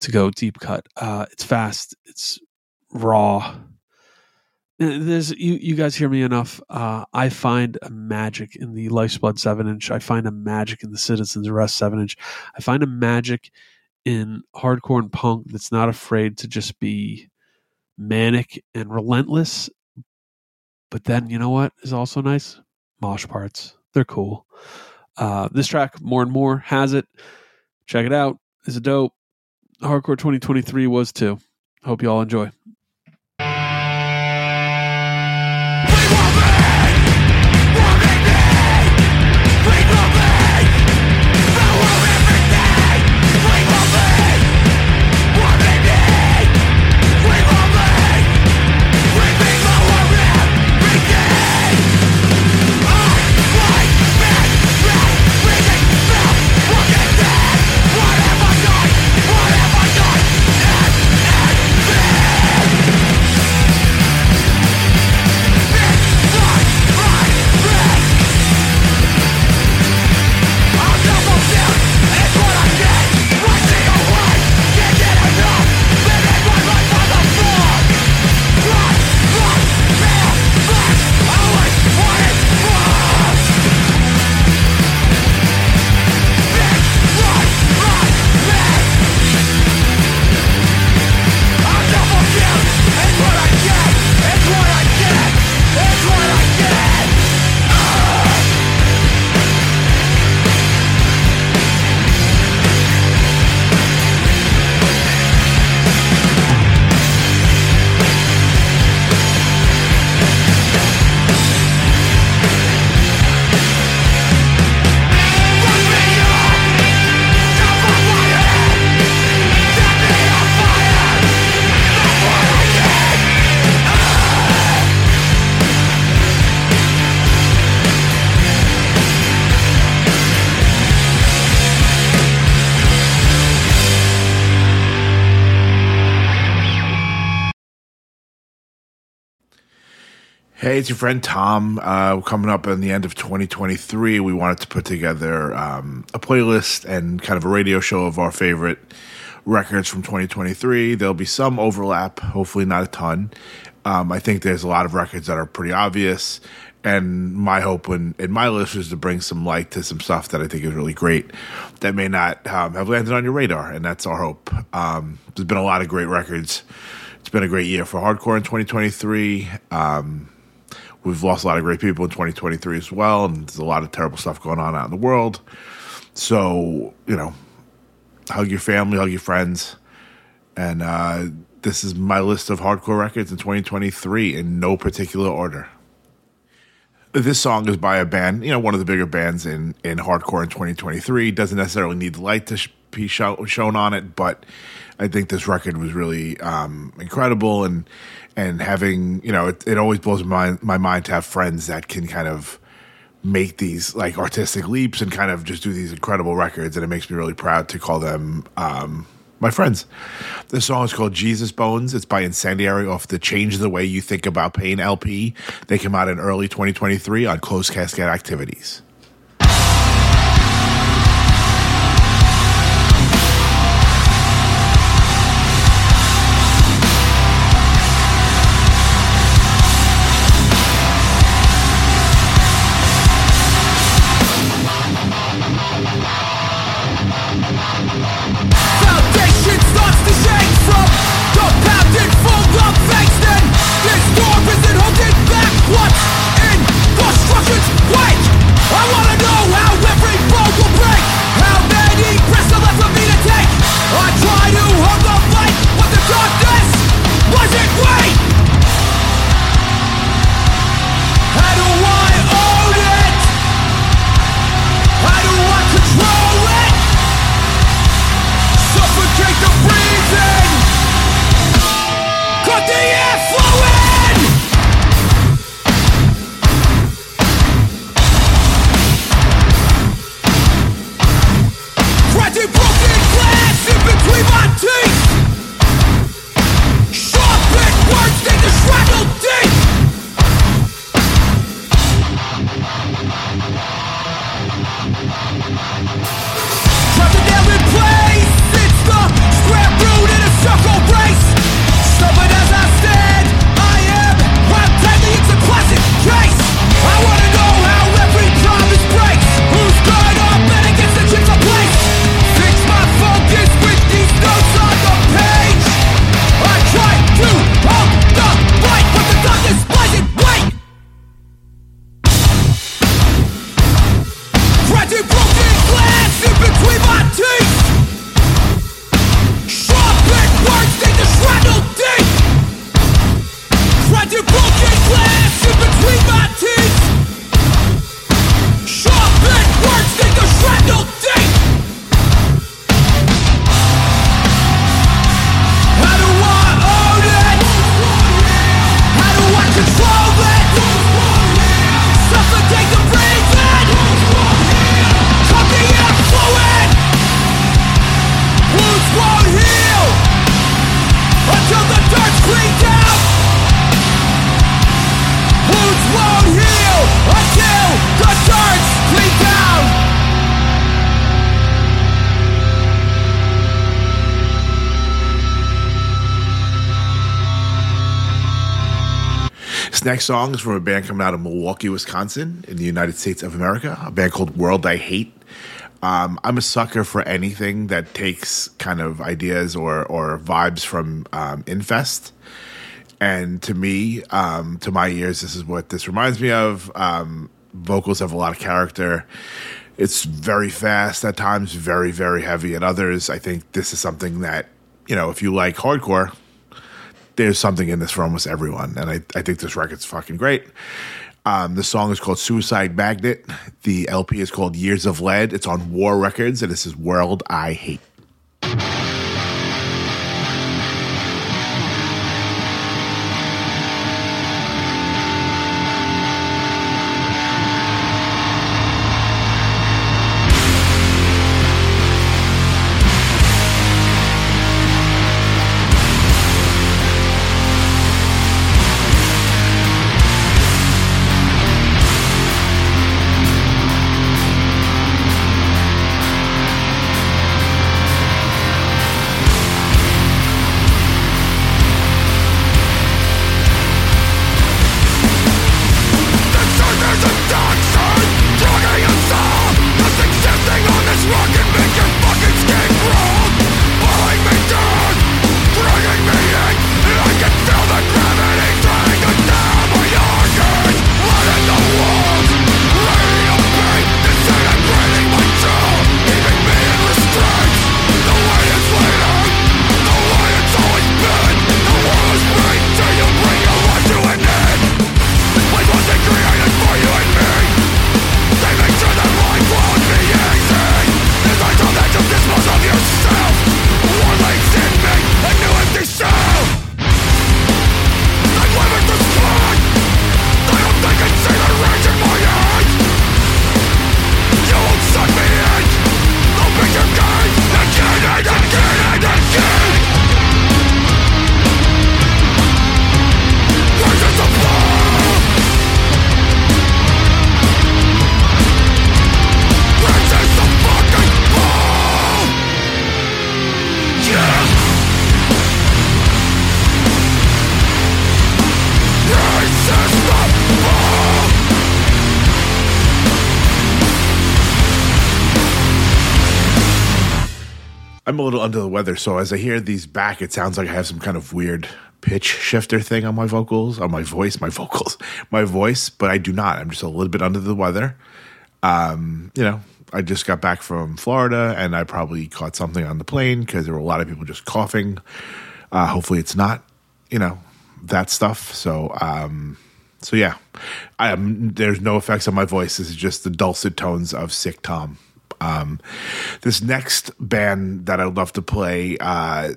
to go deep cut. Uh, it's fast. It's raw. There's you. You guys hear me enough. Uh, I find a magic in the Life's Blood seven inch. I find a magic in the Citizens Arrest seven inch. I find a magic in hardcore and punk that's not afraid to just be manic and relentless. But then you know what is also nice? Mosh parts. They're cool. Uh, this track, more and more, has it. Check it out. It's a dope. Hardcore 2023 was too. Hope you all enjoy. Hey, it's your friend Tom. Uh, coming up in the end of 2023, we wanted to put together um, a playlist and kind of a radio show of our favorite records from 2023. There'll be some overlap, hopefully not a ton. Um, I think there's a lot of records that are pretty obvious, and my hope in, in my list is to bring some light to some stuff that I think is really great that may not um, have landed on your radar, and that's our hope. Um, there's been a lot of great records. It's been a great year for hardcore in 2023. Um, we've lost a lot of great people in 2023 as well, and there's a lot of terrible stuff going on out in the world. So, you know, hug your family, hug your friends. And uh, this is my list of hardcore records in 2023 in no particular order. This song is by a band, you know, one of the bigger bands in, in hardcore in 2023. Doesn't necessarily need the light to sh- be show- shown on it, but I think this record was really um, incredible. And and having, you know, it, it always blows my, my mind to have friends that can kind of make these like artistic leaps and kind of just do these incredible records. And it makes me really proud to call them um, my friends. This song is called Jesus Bones. It's by Incendiary off the Change the Way You Think About Pain LP. They came out in early 2023 on Closed Casket Activities. This next song is from a band coming out of Milwaukee, Wisconsin, in the United States of America. A band called World I Hate. Um, I'm a sucker for anything that takes kind of ideas or or vibes from um, Infest. And to me, um, to my ears, this is what this reminds me of. Um, vocals have a lot of character. It's very fast at times, very very heavy at others. I think this is something that you know, if you like hardcore, there's something in this for almost everyone. And I, I think this record's fucking great. Um, the song is called Suicide Magnet. The LP is called Years of Lead. It's on War Records, and this is World I Hate. The weather, so as I hear these back, it sounds like I have some kind of weird pitch shifter thing on my vocals, on my voice, my vocals, my voice, but I do not. I'm just a little bit under the weather. Um, you know, I just got back from Florida and I probably caught something on the plane because there were a lot of people just coughing. Uh, hopefully, it's not, you know, that stuff. So, um, so yeah, I am. There's no effects on my voice. This is just the dulcet tones of Sick Tom. Um, this next band that I'd love to play, uh,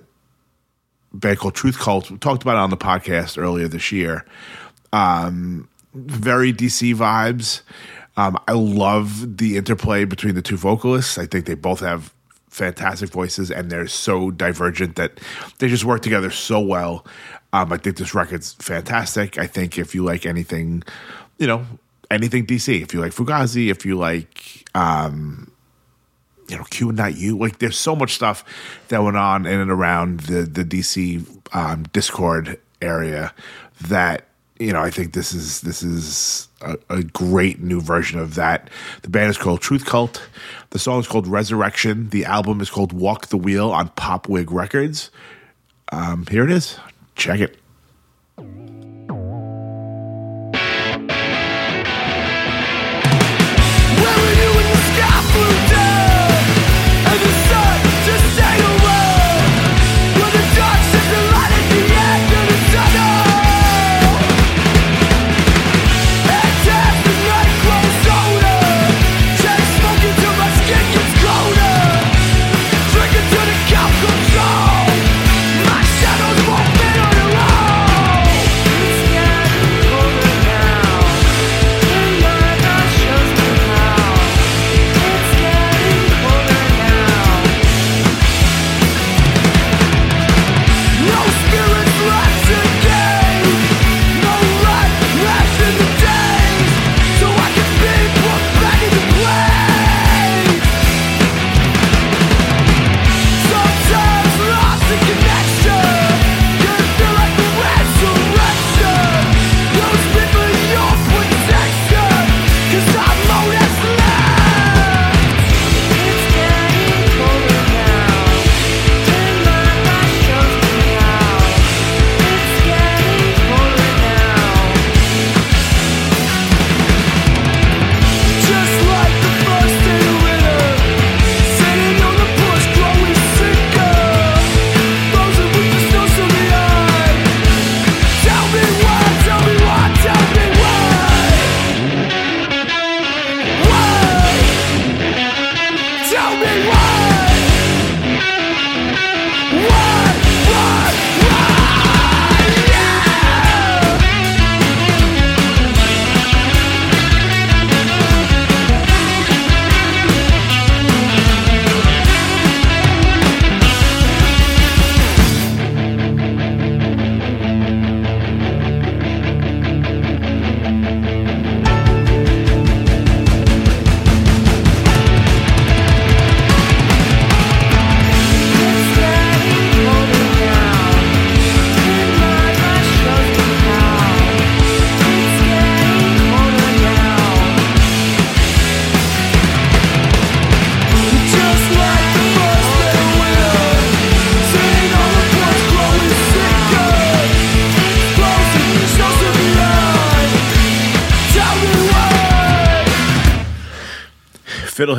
band called Truth Cult. We talked about it on the podcast earlier this year. Um, very DC vibes. Um, I love the interplay between the two vocalists. I think they both have fantastic voices, and they're so divergent that they just work together so well. Um, I think this record's fantastic. I think if you like anything, you know, anything DC, if you like Fugazi, if you like um, you know, Q and Not U. Like, there's so much stuff that went on in and around the the DC um, Discord area that you know. I think this is this is a, a great new version of that. The band is called Truth Cult. The song is called Resurrection. The album is called Walk the Wheel on Popwig Records. Um, here it is. Check it.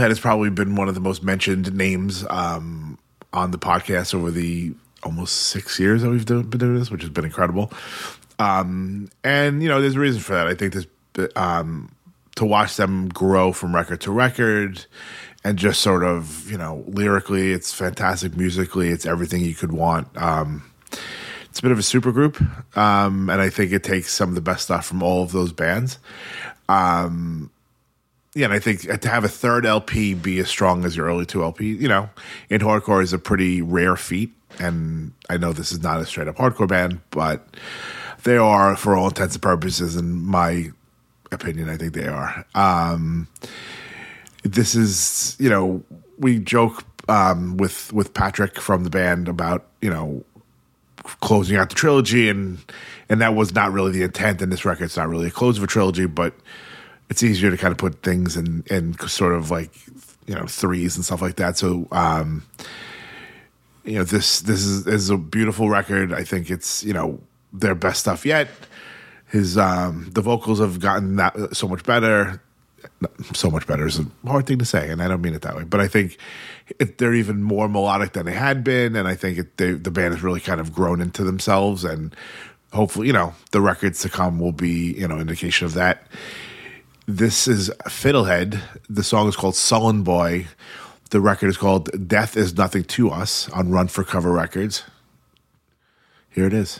Fiddlehead has probably been one of the most mentioned names um, on the podcast over the almost six years that we've do- been doing this, which has been incredible. Um, and you know, there's a reason for that. I think this um, to watch them grow from record to record, and just sort of you know lyrically, it's fantastic. Musically, it's everything you could want. Um, it's a bit of a super group, um, and I think it takes some of the best stuff from all of those bands yeah, and I think to have a third LP be as strong as your early two LP, you know, in hardcore is a pretty rare feat. And I know this is not a straight up hardcore band, but they are, for all intents and purposes, in my opinion, I think they are. Um, this is, you know, we joke um, with with Patrick from the band about, you know, closing out the trilogy, and and that was not really the intent. And this record's not really a close of a trilogy, but it's easier to kind of put things in in sort of like you know threes and stuff like that. So um, you know this this is, is a beautiful record. I think it's you know their best stuff yet. His um, the vocals have gotten that so much better. So much better is a hard thing to say, and I don't mean it that way. But I think it, they're even more melodic than they had been, and I think it, they, the band has really kind of grown into themselves. And hopefully, you know, the records to come will be you know indication of that. This is Fiddlehead. The song is called Sullen Boy. The record is called Death is Nothing to Us on Run for Cover Records. Here it is.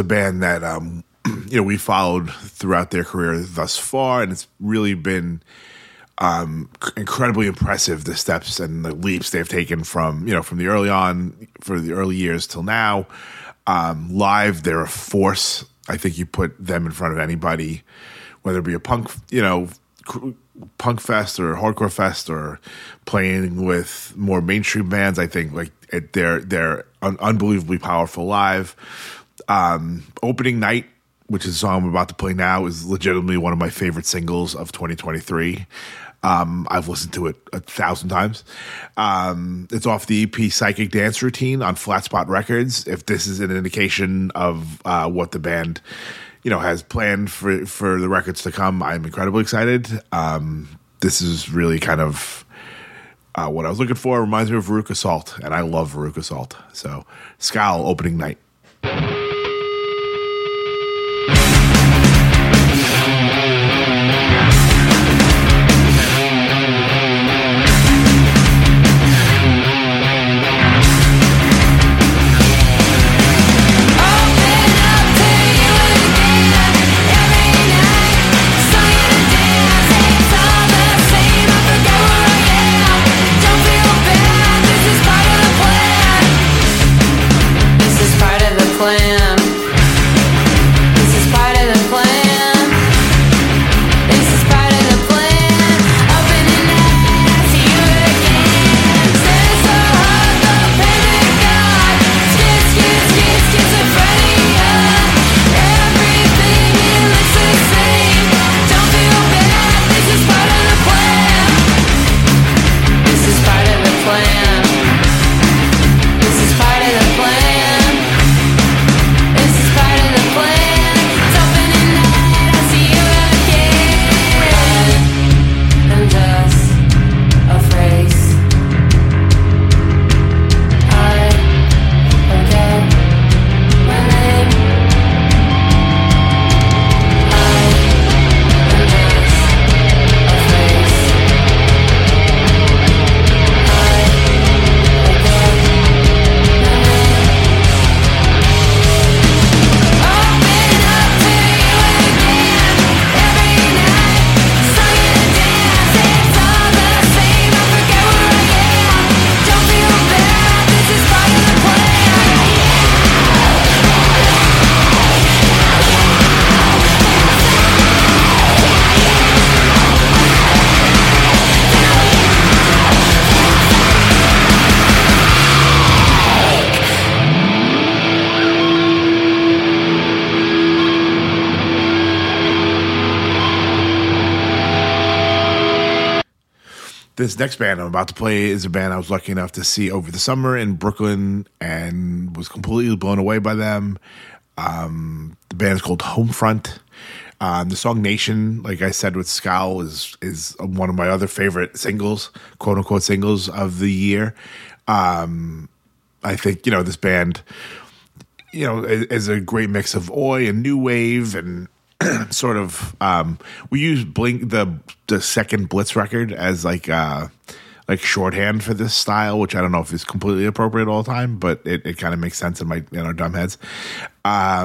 A band that um, you know we followed throughout their career thus far, and it's really been um, incredibly impressive the steps and the leaps they've taken from you know from the early on for the early years till now. Um, live, they're a force. I think you put them in front of anybody, whether it be a punk, you know, punk fest or hardcore fest or playing with more mainstream bands. I think like it, they're they're un- unbelievably powerful live. Um, opening night, which is the song I'm about to play now, is legitimately one of my favorite singles of 2023. Um, I've listened to it a thousand times. Um, it's off the EP Psychic Dance Routine on Flat Spot Records. If this is an indication of uh, what the band, you know, has planned for for the records to come, I'm incredibly excited. Um, this is really kind of uh, what I was looking for. Reminds me of Veruca Salt, and I love Veruca Salt. So, Scowl opening night. This next band I'm about to play is a band I was lucky enough to see over the summer in Brooklyn and was completely blown away by them. Um, the band is called Homefront. Um, the song "Nation," like I said with Scowl, is is one of my other favorite singles, quote unquote singles of the year. Um, I think you know this band, you know, is, is a great mix of oi and new wave and sort of. Um, we use Blink the the second Blitz record as like uh, like shorthand for this style, which I don't know if is completely appropriate all the time, but it, it kind of makes sense in my in our dumb heads. Uh,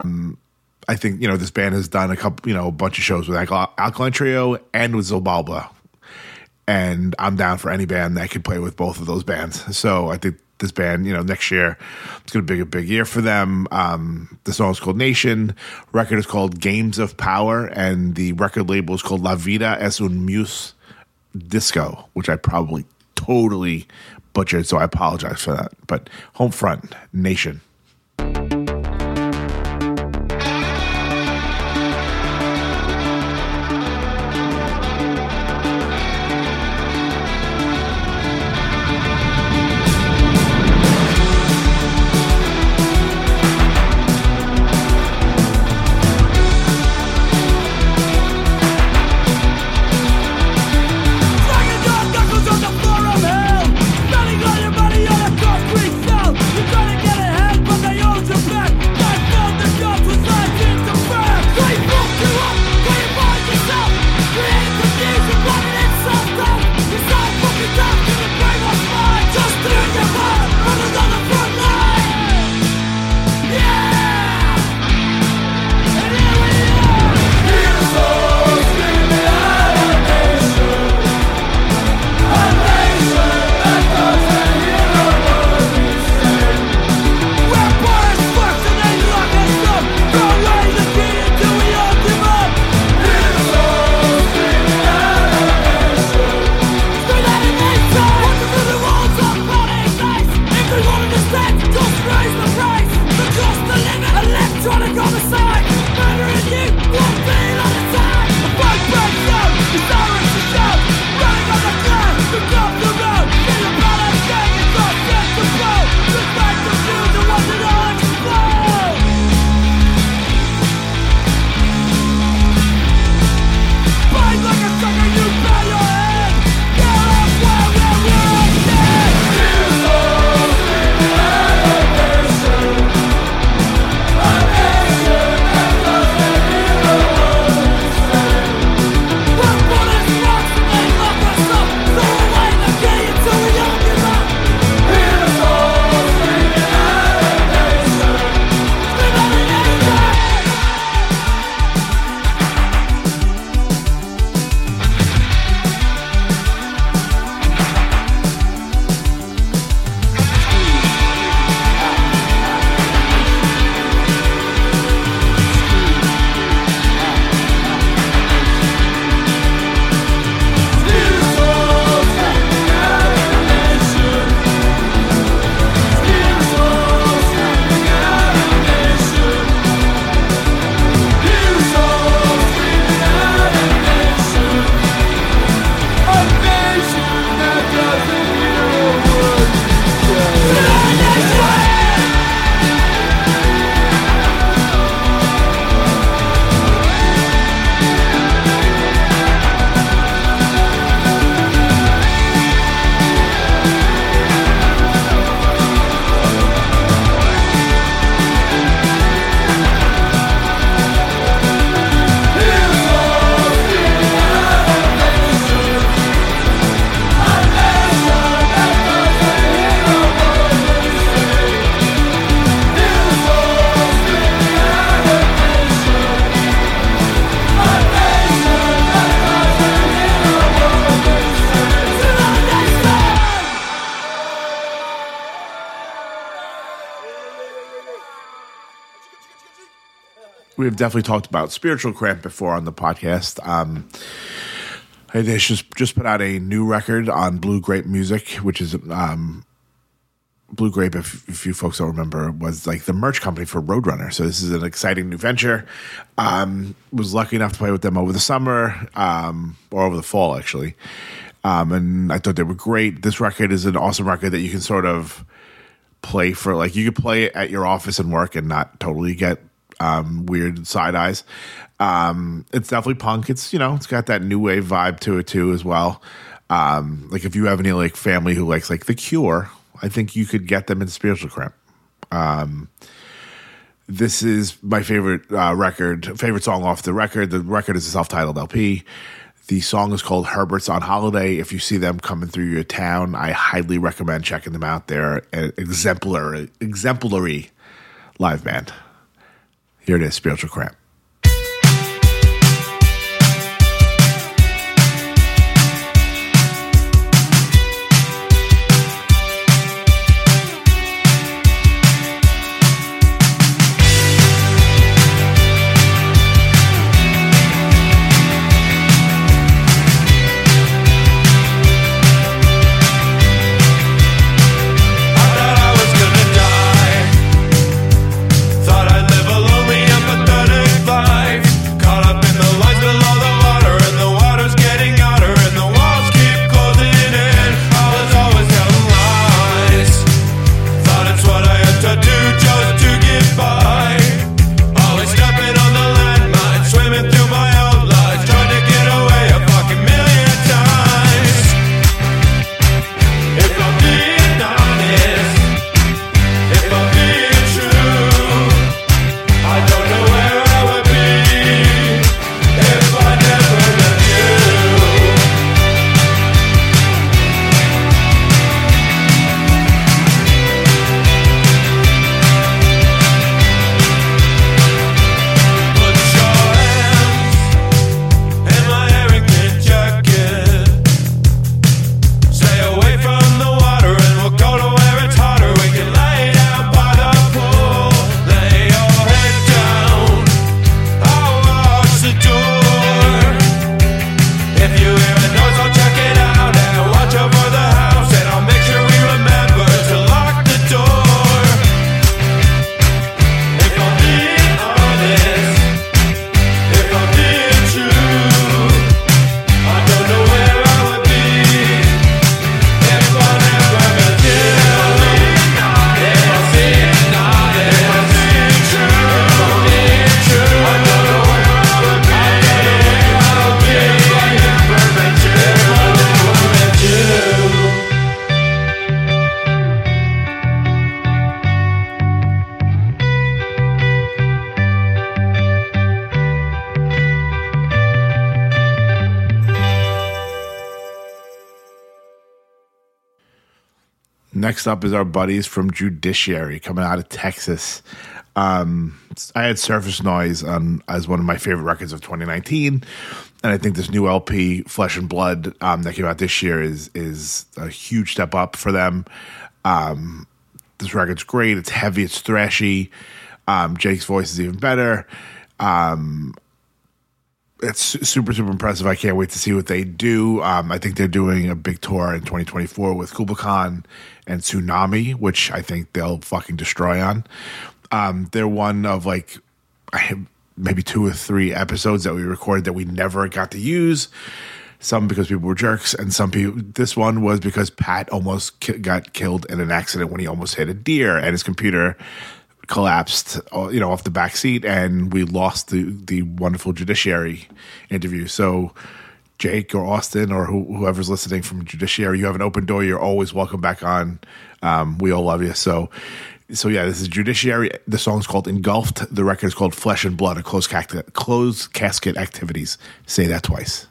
I think you know this band has done a couple, you know, a bunch of shows with Alkal- Alkaline Trio and with Zobalba, and I'm down for any band that could play with both of those bands. So I think this band, you know, next year it's going to be a big year for them. Um, the song is called Nation. Record is called Games of Power, and the record label is called La Vida es un Muse Disco, which I probably totally butchered. So I apologize for that. But Homefront Nation. Definitely talked about spiritual cramp before on the podcast. Um, they just just put out a new record on Blue Grape Music, which is um, Blue Grape. If, if you folks don't remember, was like the merch company for Roadrunner. So this is an exciting new venture. Um, was lucky enough to play with them over the summer um, or over the fall, actually. Um, and I thought they were great. This record is an awesome record that you can sort of play for like you could play it at your office and work and not totally get um, weird side eyes. Um, it's definitely punk. It's you know it's got that new wave vibe to it too as well. Um, like if you have any like family who likes like The Cure, I think you could get them in Spiritual Cramp. Um, this is my favorite uh, record, favorite song off the record. The record is a self-titled LP. The song is called Herbert's on Holiday. If you see them coming through your town, I highly recommend checking them out. They're an exemplary, exemplary live band. Here it is, Spiritual Cramp. Next up is our buddies from Judiciary coming out of Texas. Um, I had Surface Noise on as one of my favorite records of 2019, and I think this new LP, Flesh and Blood, um, that came out this year is is a huge step up for them. Um, this record's great. It's heavy. It's thrashy. Um, Jake's voice is even better. Um, it's super super impressive. I can't wait to see what they do. Um, I think they're doing a big tour in 2024 with Kublai Khan and Tsunami, which I think they'll fucking destroy on. Um, they're one of like I have maybe two or three episodes that we recorded that we never got to use. Some because people were jerks, and some people. This one was because Pat almost ki- got killed in an accident when he almost hit a deer, and his computer collapsed, uh, you know, off the back seat, and we lost the the wonderful judiciary interview. So, Jake or Austin or who, whoever's listening from judiciary, you have an open door. You're always welcome back on. Um, we all love you. So, so yeah, this is judiciary. The song's called Engulfed. The record is called Flesh and Blood: A Closed Casket, closed casket Activities. Say that twice.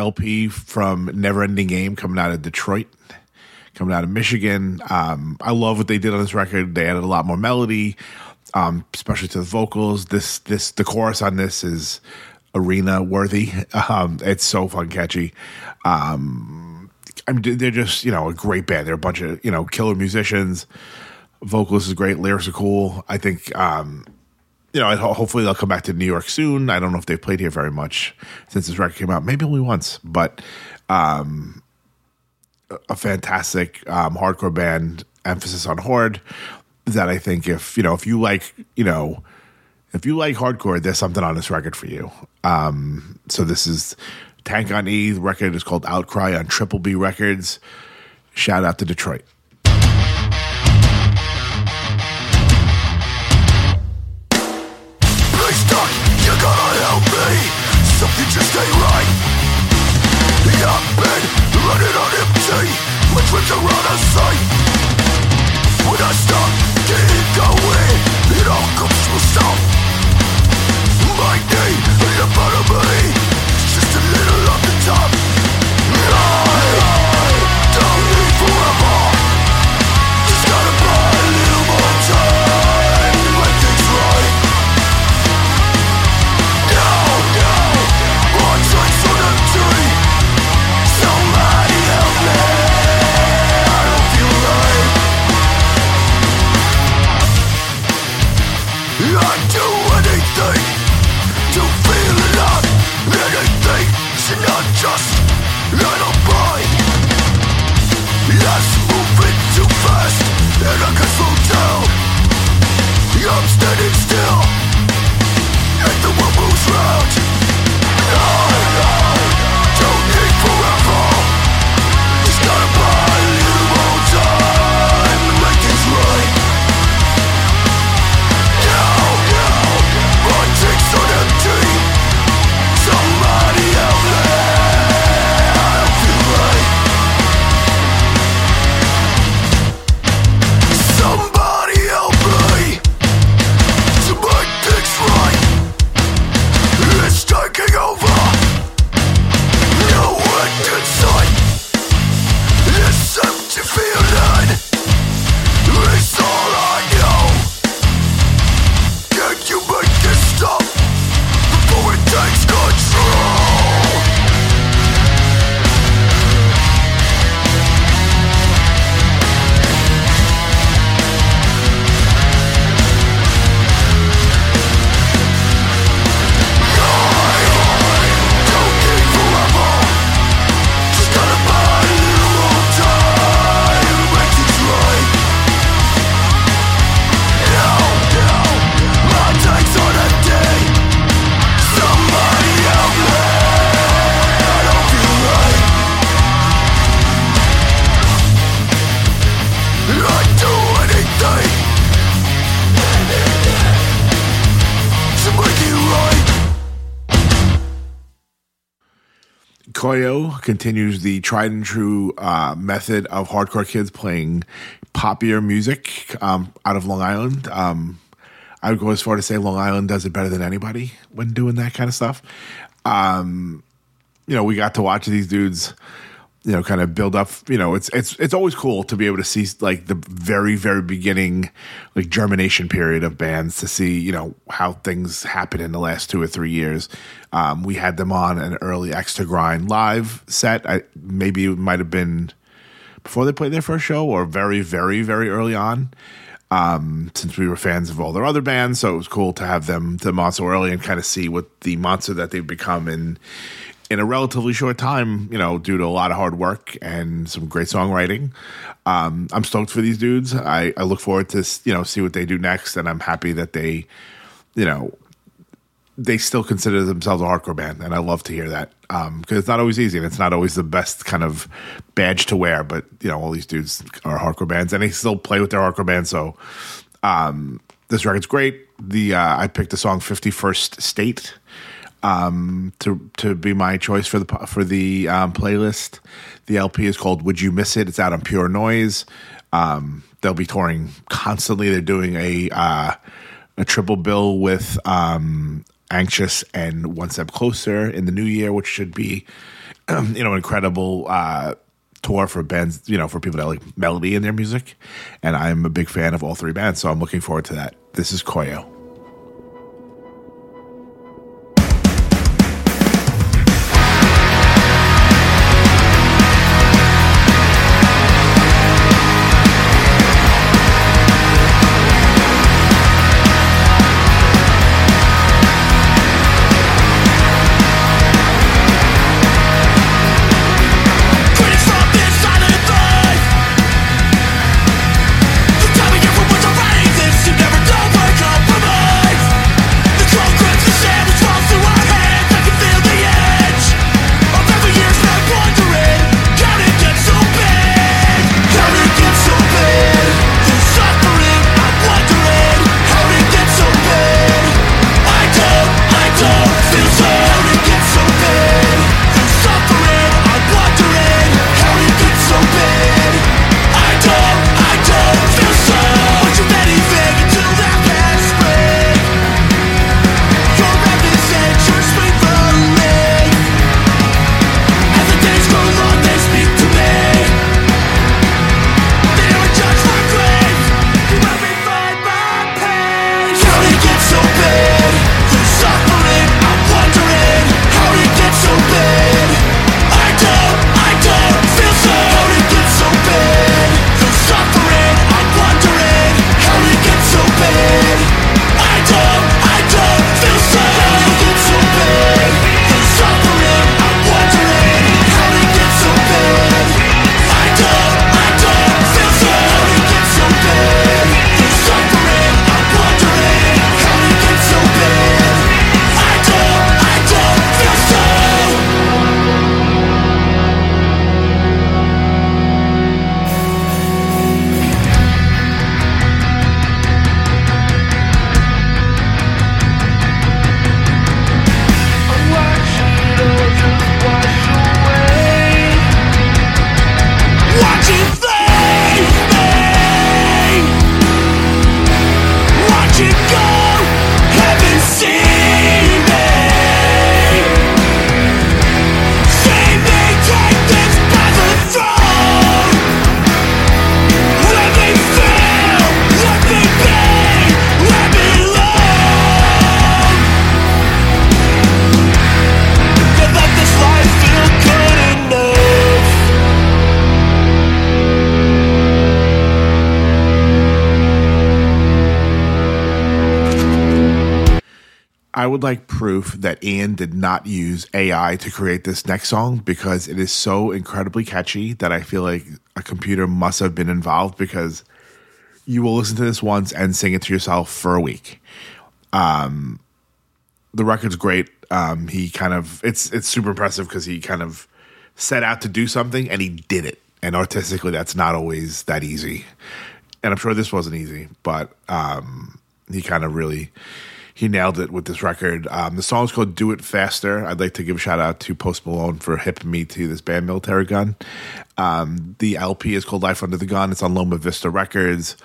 LP from Neverending Game coming out of Detroit, coming out of Michigan. Um, I love what they did on this record. They added a lot more melody, um, especially to the vocals. This this the chorus on this is arena worthy. Um, it's so fun catchy. Um, I mean, they're just you know a great band. They're a bunch of you know killer musicians. Vocalist is great. Lyrics are cool. I think um, you know, hopefully they'll come back to New York soon. I don't know if they've played here very much since this record came out. Maybe only once, but um, a- fantastic um, hardcore band. Emphasis on horde. That I think if you know if you like you know if you like hardcore, there's something on this record for you. Um, so this is Tank on E. The record is called Outcry on Triple B Records. Shout out to Detroit. Continues the tried and true uh, method of hardcore kids playing poppier music um, out of Long Island. Um, I would go as far to say Long Island does it better than anybody when doing that kind of stuff. Um, you know, we got to watch these dudes, you know, kind of build up. You know, it's it's it's always cool to be able to see like the very very beginning, like germination period of bands to see you know how things happen in the last two or three years. Um, we had them on an early Extra Grind live set. I maybe it might have been before they played their first show or very very very early on um, since we were fans of all their other bands. So it was cool to have them on so early and kind of see what the monster that they've become in in a relatively short time. You know, due to a lot of hard work and some great songwriting. Um, I'm stoked for these dudes. I, I look forward to you know see what they do next, and I'm happy that they, you know. They still consider themselves a hardcore band, and I love to hear that because it's not always easy, and it's not always the best kind of badge to wear. But you know, all these dudes are hardcore bands, and they still play with their hardcore band. So um, this record's great. The uh, I picked the song "Fifty First State" um, to to be my choice for the for the um, playlist. The LP is called "Would You Miss It?" It's out on Pure Noise. Um, they'll be touring constantly. They're doing a uh, a triple bill with um, anxious and one step closer in the new year, which should be, you know, an incredible uh, tour for bands, you know, for people that like melody in their music. And I'm a big fan of all three bands, so I'm looking forward to that. This is Koyo. I would like proof that Ian did not use AI to create this next song because it is so incredibly catchy that I feel like a computer must have been involved because you will listen to this once and sing it to yourself for a week. Um, the record's great. Um, he kind of it's it's super impressive because he kind of set out to do something and he did it. And artistically, that's not always that easy. And I'm sure this wasn't easy, but um, he kind of really he nailed it with this record. Um, the song's called "Do It Faster." I'd like to give a shout out to Post Malone for hipping me to this band, Militarie Gun. Um, the LP is called "Life Under the Gun." It's on Loma Vista Records.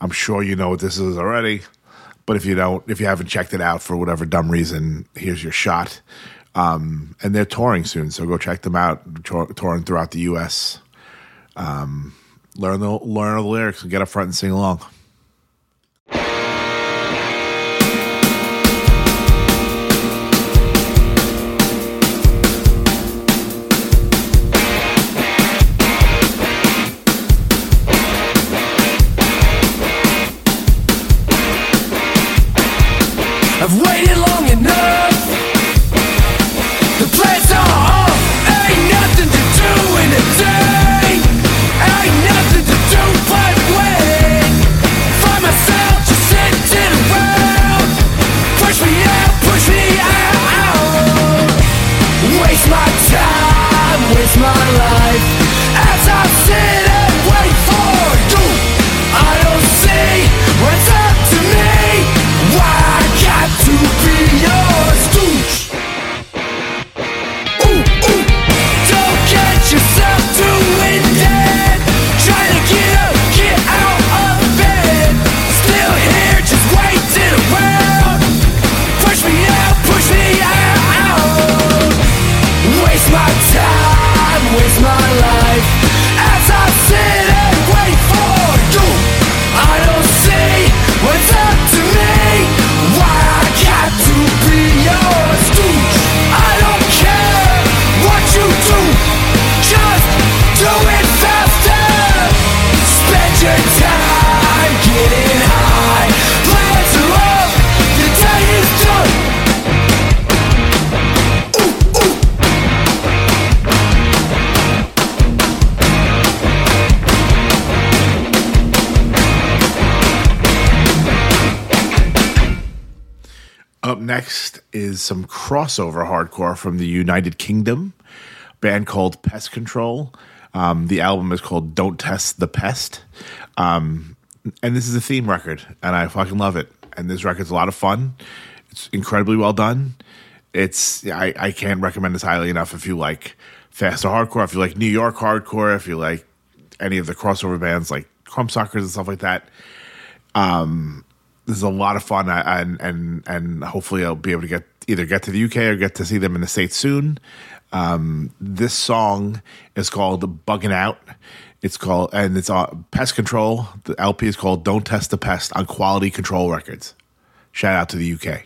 I'm sure you know what this is already, but if you don't, if you haven't checked it out for whatever dumb reason, here's your shot. Um, and they're touring soon, so go check them out. Tour, touring throughout the U.S. Um, learn the learn the lyrics and get up front and sing along. Some crossover hardcore from the United Kingdom, band called Pest Control. Um, the album is called Don't Test the Pest. Um, and this is a theme record, and I fucking love it. And this record's a lot of fun. It's incredibly well done. It's I, I can't recommend this highly enough if you like faster hardcore, if you like New York hardcore, if you like any of the crossover bands like Crumbsuckers and stuff like that. Um, this is a lot of fun, and and and hopefully I'll be able to get either get to the UK or get to see them in the states soon. Um, this song is called "Bugging Out." It's called and it's on Pest Control. The LP is called "Don't Test the Pest" on Quality Control Records. Shout out to the UK.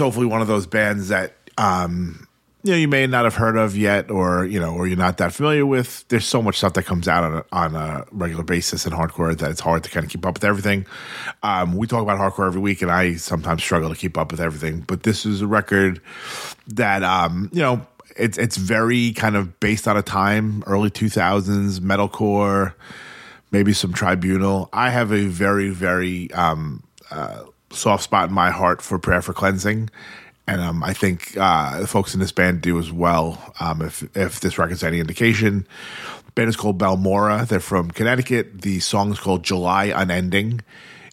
Hopefully one of those bands that um, you know you may not have heard of yet, or you know, or you're not that familiar with. There's so much stuff that comes out on a, on a regular basis in hardcore that it's hard to kind of keep up with everything. Um, we talk about hardcore every week, and I sometimes struggle to keep up with everything. But this is a record that um, you know it's it's very kind of based on a time, early 2000s metalcore, maybe some Tribunal. I have a very very um, uh, soft spot in my heart for Prayer for Cleansing. And um, I think uh, the folks in this band do as well. Um, if if this record's any indication, the band is called Balmora. They're from Connecticut. The song is called July Unending,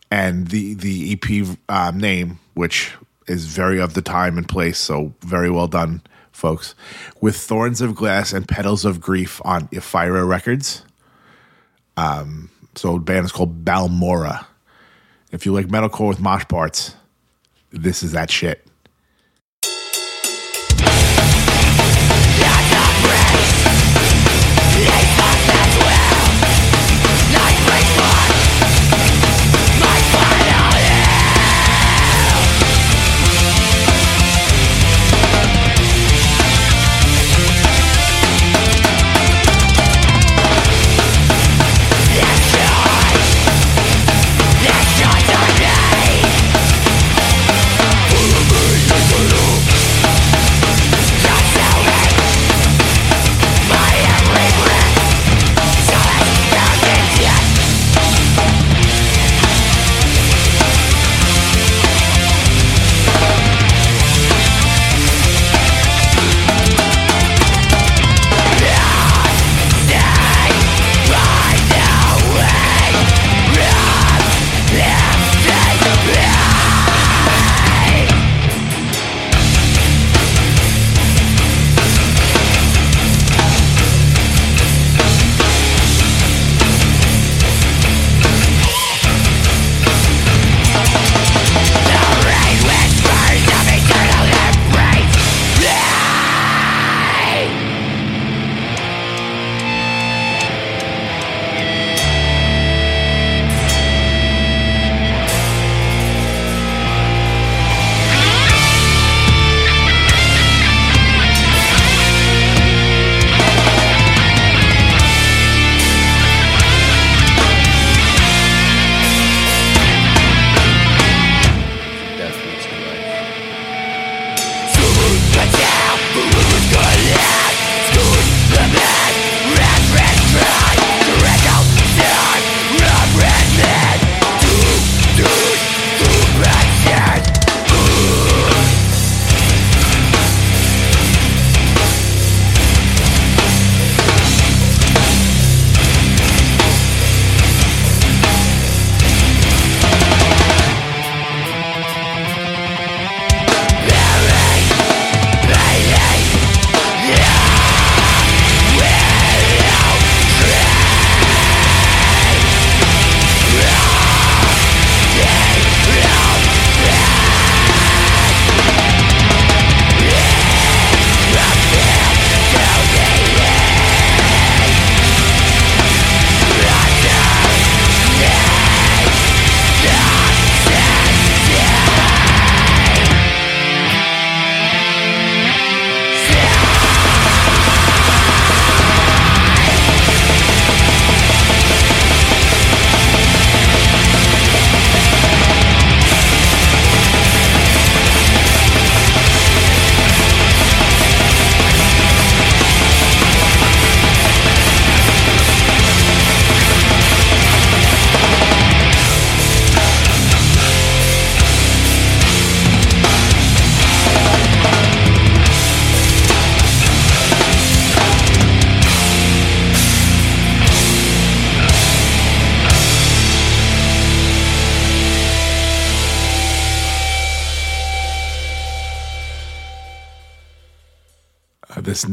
and the the EP um, name, which is very of the time and place, so very well done, folks. With Thorns of Glass and Petals of Grief on Ephira Records. Um, so the band is called Balmora. If you like metalcore with mosh parts, this is that shit.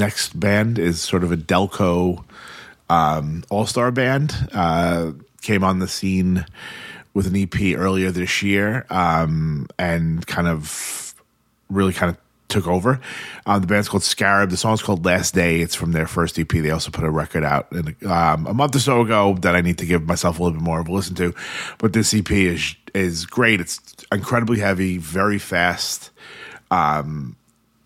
Next band is sort of a Delco um, all star band. Uh, came on the scene with an EP earlier this year um, and kind of really kind of took over. Um, the band's called Scarab. The song's called Last Day. It's from their first EP. They also put a record out in, um, a month or so ago that I need to give myself a little bit more of a listen to. But this EP is is great. It's incredibly heavy, very fast. Um,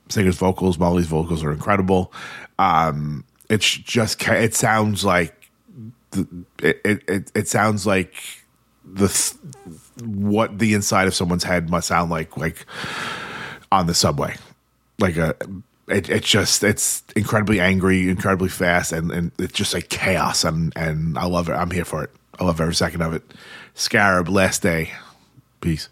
singer's vocals, Molly's vocals are incredible. Um, it's just it sounds like the, it, it it sounds like the what the inside of someone's head must sound like like on the subway. Like a it, it's just it's incredibly angry incredibly fast and, and it's just like chaos and and i love it. I'm here for it. I love every second of it. Scarab last day. Peace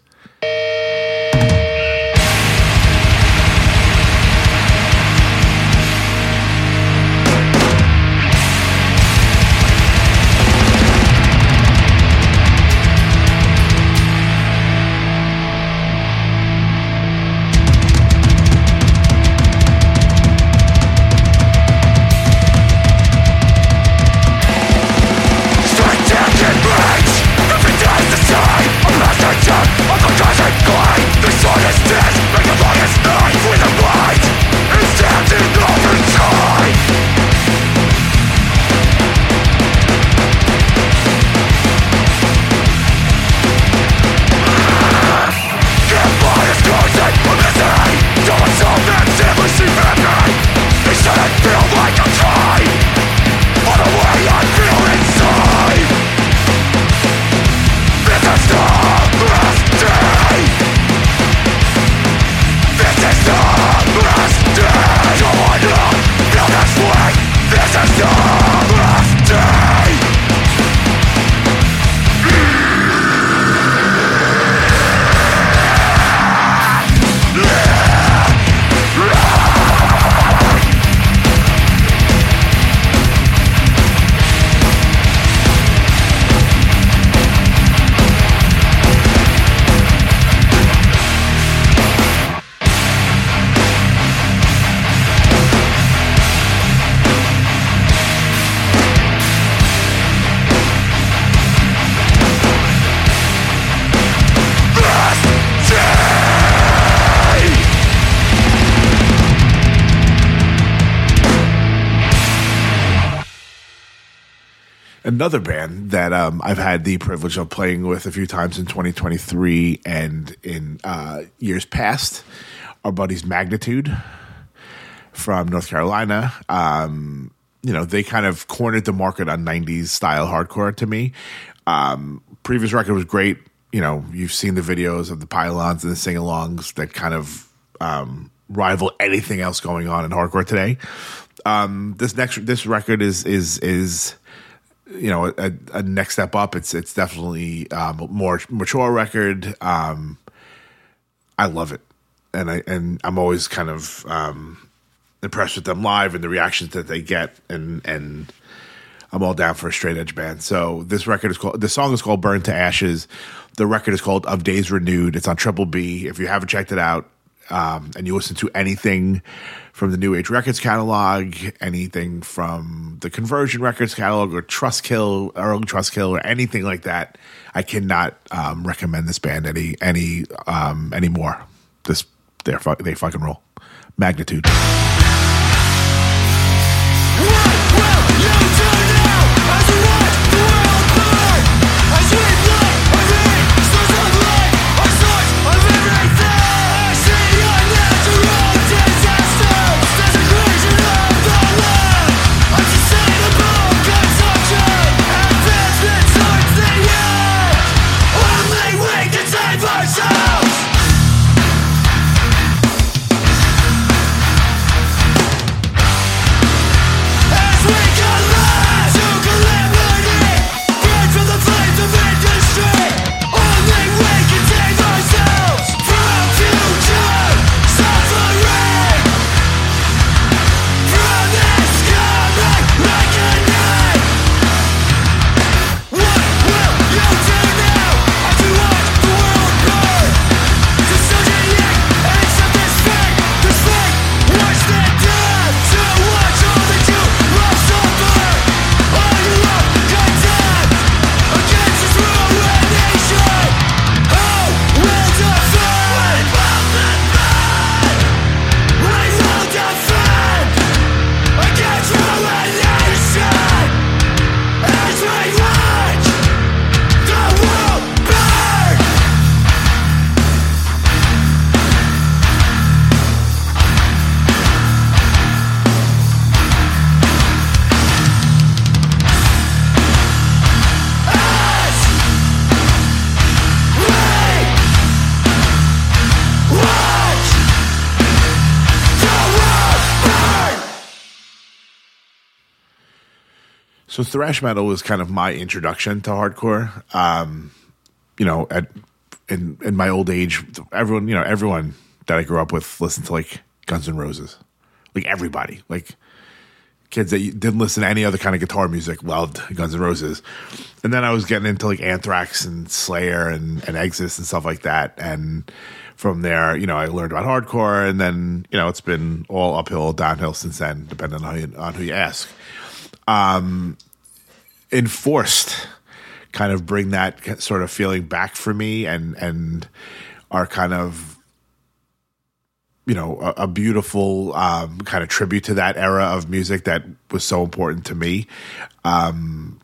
another band that um, I've had the privilege of playing with a few times in 2023 and in uh, years past. Our buddies Magnitude from North Carolina. Um, you know, they kind of cornered the market on 90s style hardcore to me. Um, previous record was great. You know, you've seen the videos of the pile-ons and the sing alongs that kind of um, rival anything else going on in hardcore today. Um, this next this record is is is you know a, a next step up. It's it's definitely um, more mature record. Um, I love it, and I and I'm always kind of um, impressed with them live and the reactions that they get, and and I'm all down for a straight edge band. So this record is called the song is called "Burn to Ashes." The record is called "Of Days Renewed." It's on Triple B. If you haven't checked it out, um, and you listen to anything from the New Age Records catalog, anything from the Conversion Records catalog, or Trustkill, early Trustkill, or anything like that, I cannot um, recommend this band any any um, anymore. This they're fu- they fucking roll. Magnitude. Ourselves! So thrash metal was kind of my introduction to hardcore. Um, you know, at in in my old age, everyone you know everyone that I grew up with listened to like Guns N' Roses, like everybody, like kids that didn't listen to any other kind of guitar music loved Guns N' Roses, and then I was getting into like Anthrax and Slayer and and Exodus and stuff like that, and from there, you know, I learned about hardcore, and then you know it's been all uphill, downhill since then, depending on you, on who you ask enforced kind of bring that sort of feeling back for me and and are kind of you know a, a beautiful um, kind of tribute to that era of music that was so important to me. Um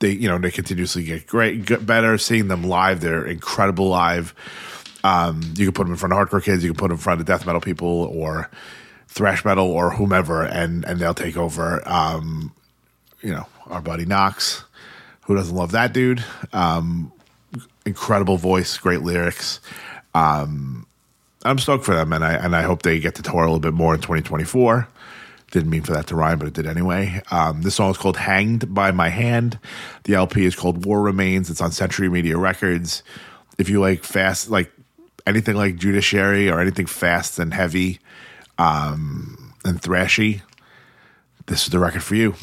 they you know they continuously get great get better. Seeing them live they're incredible live. Um you can put them in front of hardcore kids you can put them in front of death metal people or thrash metal or whomever and and they'll take over. Um you know, our buddy Knox. Who doesn't love that dude? Um, incredible voice, great lyrics. Um, I'm stoked for them, and I and I hope they get to tour a little bit more in 2024. Didn't mean for that to rhyme, but it did anyway. Um, this song is called "Hanged by My Hand." The LP is called "War Remains." It's on Century Media Records. If you like fast, like anything like Judiciary or anything fast and heavy, um, and thrashy, this is the record for you.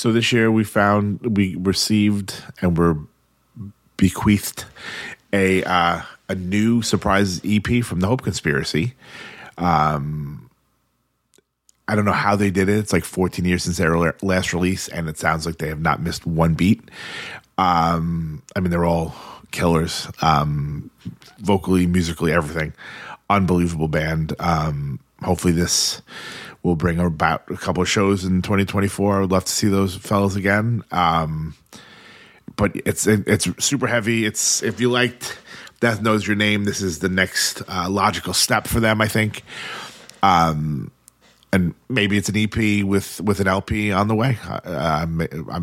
So this year we found we received and were bequeathed a uh, a new surprise EP from the Hope Conspiracy. Um, I don't know how they did it. It's like 14 years since their last release, and it sounds like they have not missed one beat. Um, I mean, they're all killers, um, vocally, musically, everything. Unbelievable band. Um, hopefully, this will bring about a couple of shows in 2024. I would love to see those fellas again. Um, but it's it's super heavy. It's if you liked Death Knows Your Name, this is the next uh, logical step for them. I think. Um, and maybe it's an EP with with an LP on the way. Uh,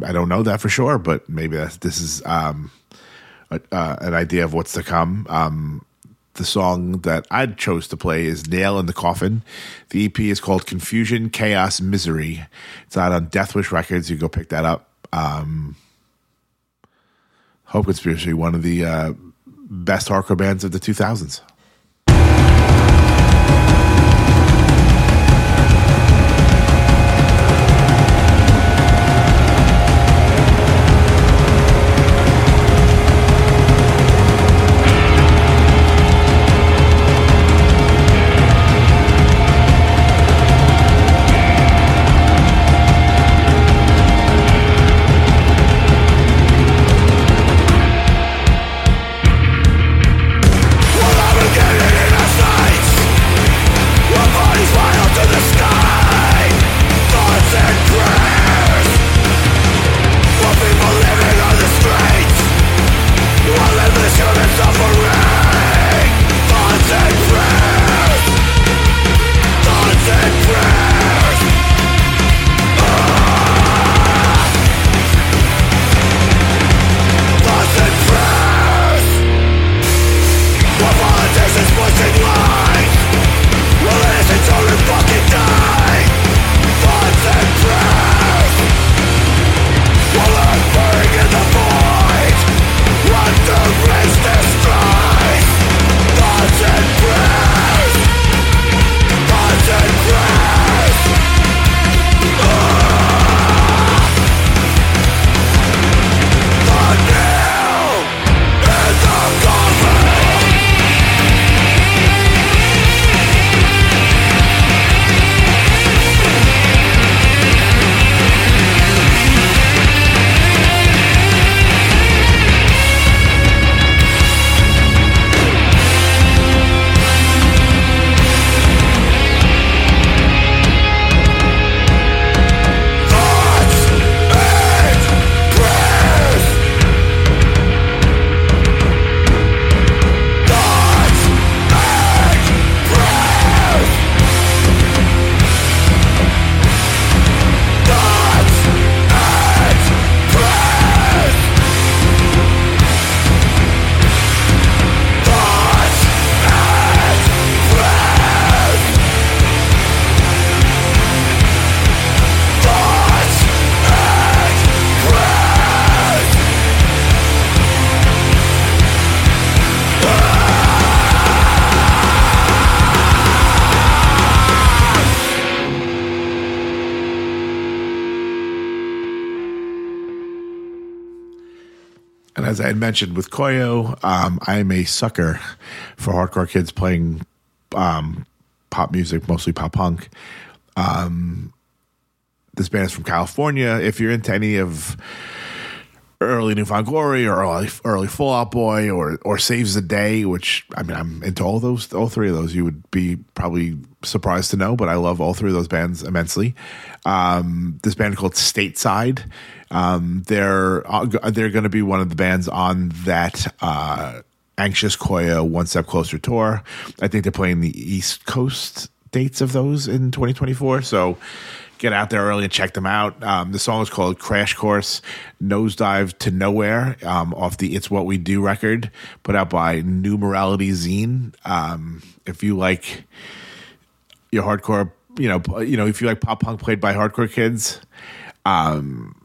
I don't know that for sure, but maybe this is um, a, uh, an idea of what's to come. Um, the song that I chose to play is "Nail in the Coffin." The EP is called "Confusion, Chaos, Misery." It's out on Deathwish Records. You go pick that up. Um, Hope Conspiracy, one of the uh, best hardcore bands of the 2000s. Mentioned with Koyo, um, I am a sucker for hardcore kids playing um, pop music, mostly pop punk. Um, this band is from California. If you're into any of early New Found Glory or early, early Fall Out Boy or or Saves the Day, which I mean I'm into all those, all three of those. You would be probably surprised to know, but I love all three of those bands immensely. Um, this band called Stateside. Um, they're uh, they're going to be one of the bands on that uh, Anxious Koyo One Step Closer tour. I think they're playing the East Coast dates of those in 2024. So get out there early and check them out. Um, the song is called Crash Course Nosedive to Nowhere um, off the It's What We Do record put out by New Morality Zine. Um, if you like your hardcore, you know, you know, if you like pop punk played by hardcore kids, um,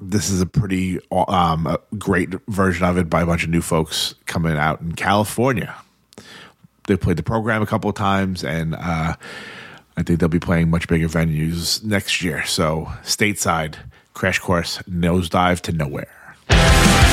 this is a pretty um, a great version of it by a bunch of new folks coming out in California. They played the program a couple of times, and uh, I think they'll be playing much bigger venues next year. So, stateside, Crash Course, Nosedive to Nowhere.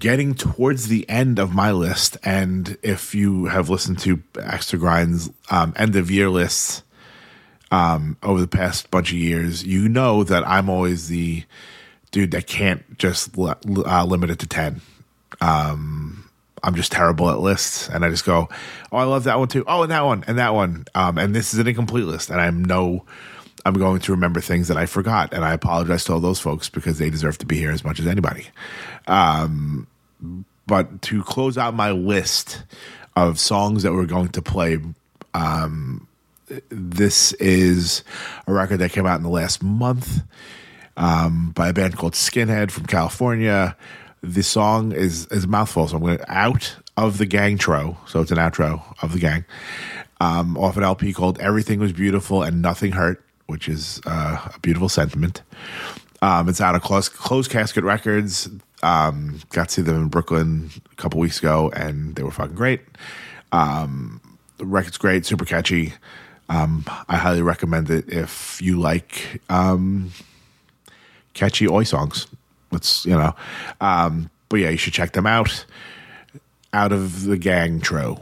Getting towards the end of my list, and if you have listened to Extra Grind's um, end of year lists um, over the past bunch of years, you know that I'm always the dude that can't just uh, limit it to ten. Um, I'm just terrible at lists, and I just go, "Oh, I love that one too. Oh, and that one, and that one." Um, and this is an incomplete list, and I'm no, I'm going to remember things that I forgot, and I apologize to all those folks because they deserve to be here as much as anybody. Um, but to close out my list of songs that we're going to play, um, this is a record that came out in the last month um, by a band called Skinhead from California. The song is is mouthful, so I'm going to out of the gang tro. So it's an outro of the gang um, off an LP called "Everything Was Beautiful and Nothing Hurt," which is uh, a beautiful sentiment. Um, it's out of Close, Closed Casket Records. Um, got to see them in Brooklyn a couple weeks ago, and they were fucking great. Um, the record's great, super catchy. Um, I highly recommend it if you like um, catchy oi songs. Let's you know, um, but yeah, you should check them out. Out of the gang tro.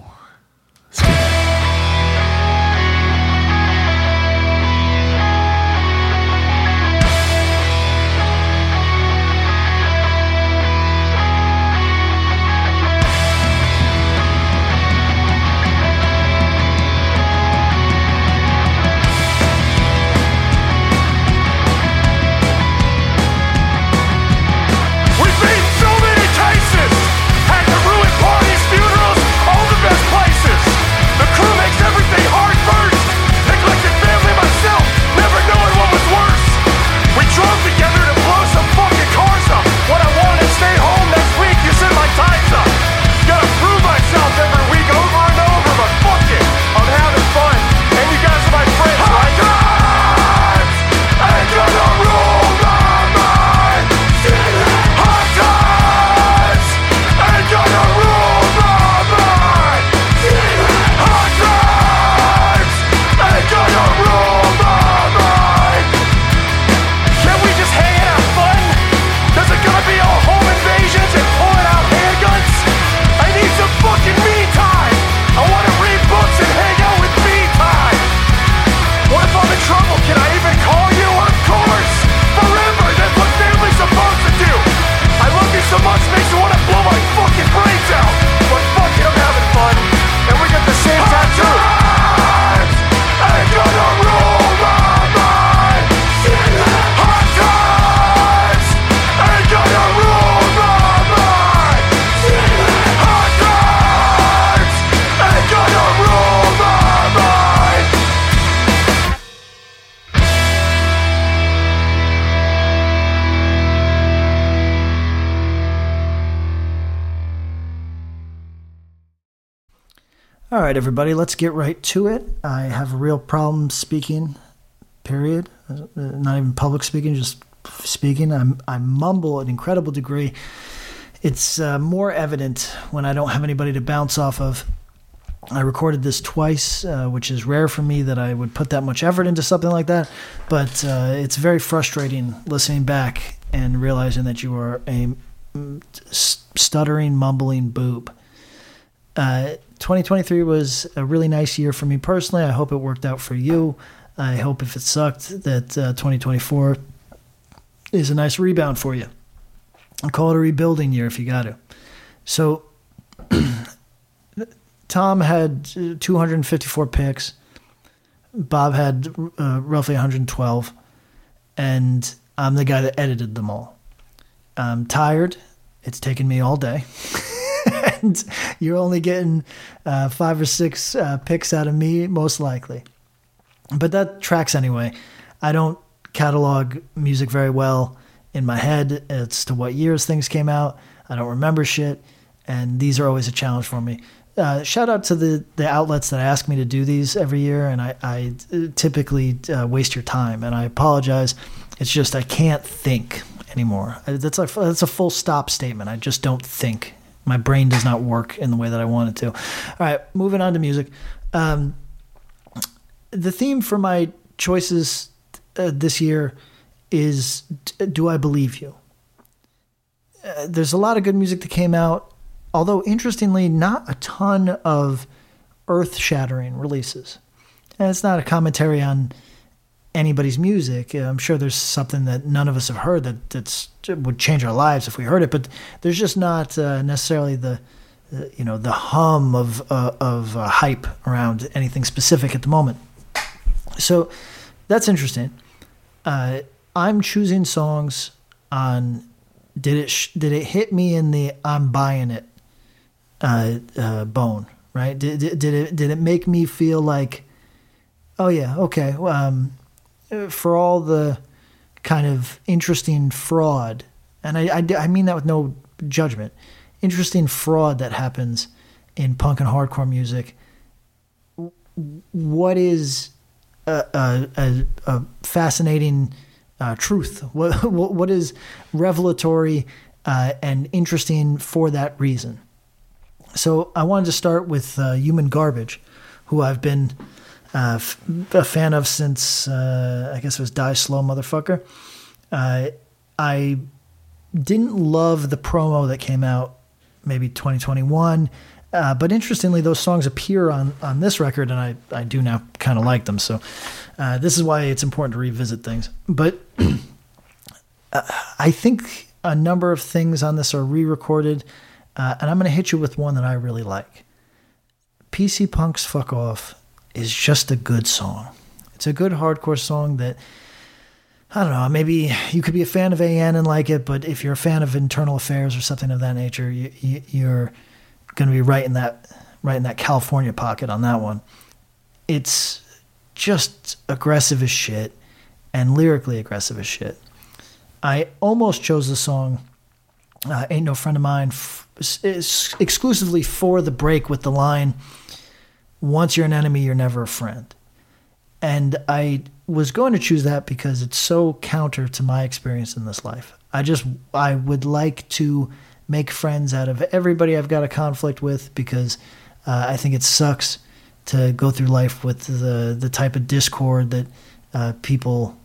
Everybody, let's get right to it. I have a real problem speaking, period. Uh, Not even public speaking, just speaking. I'm, I mumble an incredible degree. It's uh, more evident when I don't have anybody to bounce off of. I recorded this twice, uh, which is rare for me that I would put that much effort into something like that. But uh, it's very frustrating listening back and realizing that you are a mm, stuttering, mumbling boob. Uh, 2023 was a really nice year for me personally. I hope it worked out for you. I hope if it sucked that uh, 2024 is a nice rebound for you. I'll call it a rebuilding year if you got to. So, Tom had uh, 254 picks. Bob had uh, roughly 112. And I'm the guy that edited them all. I'm tired. It's taken me all day. and you're only getting uh, five or six uh, picks out of me, most likely. But that tracks anyway. I don't catalog music very well in my head as to what years things came out. I don't remember shit, and these are always a challenge for me. Uh, shout out to the, the outlets that ask me to do these every year, and I, I typically uh, waste your time, and I apologize. It's just I can't think anymore. That's a that's a full stop statement. I just don't think. My brain does not work in the way that I want it to. All right, moving on to music. Um, the theme for my choices uh, this year is Do I Believe You? Uh, there's a lot of good music that came out, although interestingly, not a ton of earth shattering releases. And it's not a commentary on anybody's music. I'm sure there's something that none of us have heard that that's would change our lives if we heard it, but there's just not uh, necessarily the you know the hum of uh, of uh, hype around anything specific at the moment. So that's interesting. Uh, I'm choosing songs on did it sh- did it hit me in the I'm buying it uh, bone right? Did, did did it did it make me feel like oh yeah okay um, for all the kind of interesting fraud and I, I, I mean that with no judgment interesting fraud that happens in punk and hardcore music what is a, a, a, fascinating uh, truth? What, what what is revelatory uh, and interesting for that reason? So I wanted to start with uh, Human Garbage, who I've been uh, f- a fan of since uh, I guess it was Die Slow Motherfucker. Uh, I didn't love the promo that came out maybe 2021. Uh, but interestingly, those songs appear on, on this record, and I, I do now kind of like them. So uh, this is why it's important to revisit things. But uh, I think a number of things on this are re recorded, and I'm going to hit you with one that I really like. PC Punk's Fuck Off is just a good song. It's a good hardcore song that I don't know. Maybe you could be a fan of AN and like it, but if you're a fan of Internal Affairs or something of that nature, you, you're going to be right in that right in that California pocket on that one. It's just aggressive as shit and lyrically aggressive as shit. I almost chose the song uh, "Ain't No Friend of Mine" f- exclusively for the break with the line "Once you're an enemy, you're never a friend." And I was going to choose that because it's so counter to my experience in this life. I just I would like to make friends out of everybody I've got a conflict with because uh, I think it sucks to go through life with the the type of discord that uh, people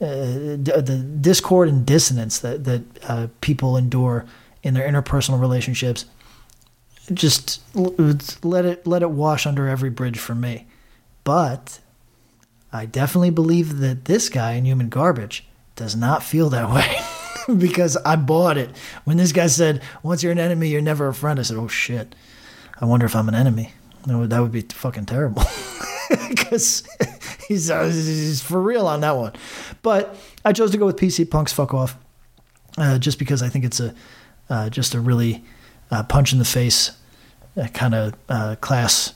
uh, the discord and dissonance that that uh, people endure in their interpersonal relationships. Just let it let it wash under every bridge for me. But I definitely believe that this guy in Human Garbage does not feel that way because I bought it. When this guy said, "Once you're an enemy, you're never a friend," I said, "Oh shit! I wonder if I'm an enemy. That would that would be fucking terrible." Because he's, he's for real on that one. But I chose to go with PC Punk's "Fuck Off," uh, just because I think it's a uh, just a really uh, punch in the face uh, kind of uh, class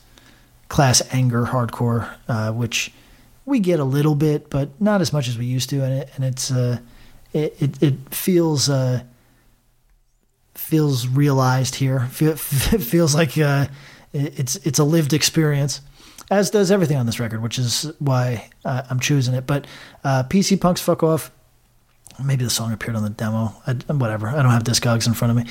class anger hardcore, uh, which we get a little bit, but not as much as we used to, and it and it's uh, it, it it feels uh, feels realized here. Feel, feels like uh, it's it's a lived experience, as does everything on this record, which is why uh, I'm choosing it. But uh, PC Punk's "Fuck Off." Maybe the song appeared on the demo. I, whatever. I don't have Discogs in front of me.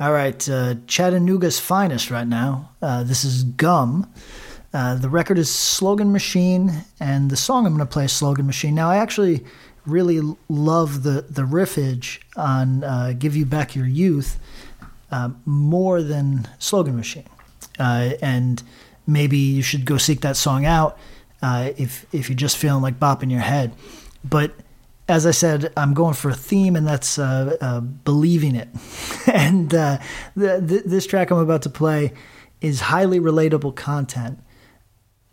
All right, uh, Chattanooga's finest right now. Uh, this is Gumm. Uh, the record is Slogan Machine, and the song I'm going to play is Slogan Machine. Now, I actually really love the, the riffage on uh, Give You Back Your Youth uh, more than Slogan Machine. Uh, and maybe you should go seek that song out uh, if, if you're just feeling like bopping your head. But as I said, I'm going for a theme, and that's uh, uh, believing it. and the, th- this track I'm about to play is highly relatable content.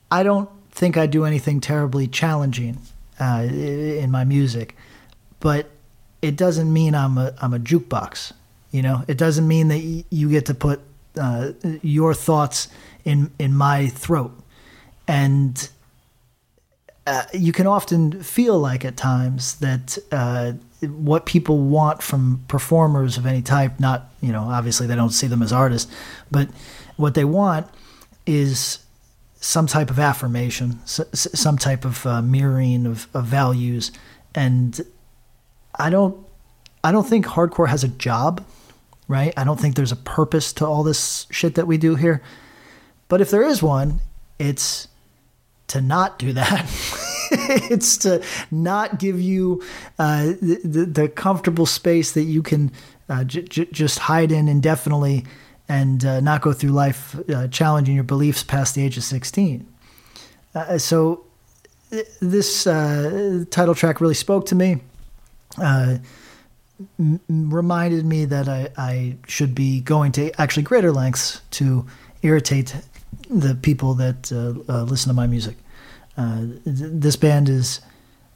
I don't think I do anything terribly challenging uh, in my music, but it doesn't mean I'm a I'm a jukebox. You know, it doesn't mean that y- you get to put uh, your thoughts in in my throat, and uh, you can often feel like at times that uh, what people want from performers of any type, not, you know, obviously they don't see them as artists, but what they want is some type of affirmation, some type of uh, mirroring of, of values. And I don't, I don't think hardcore has a job, right? I don't think there's a purpose to all this shit that we do here. But if there is one, it's to not do that. it's to not give you uh, the, the, the comfortable space that you can uh, j- j- just hide in indefinitely and uh, not go through life uh, challenging your beliefs past the age of 16. Uh, so this uh, title track really spoke to me. Uh, m- reminded me that I, I should be going to actually greater lengths to irritate the people that uh, listen to my music. Th- this band is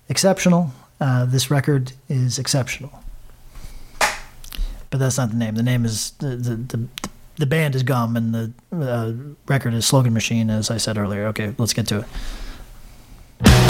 exceptional. This record is exceptional. But that's not the name. The name is the the, the, the band is Gumm, and the uh, record is Slogan Machine, as I said earlier. Okay, let's get to it.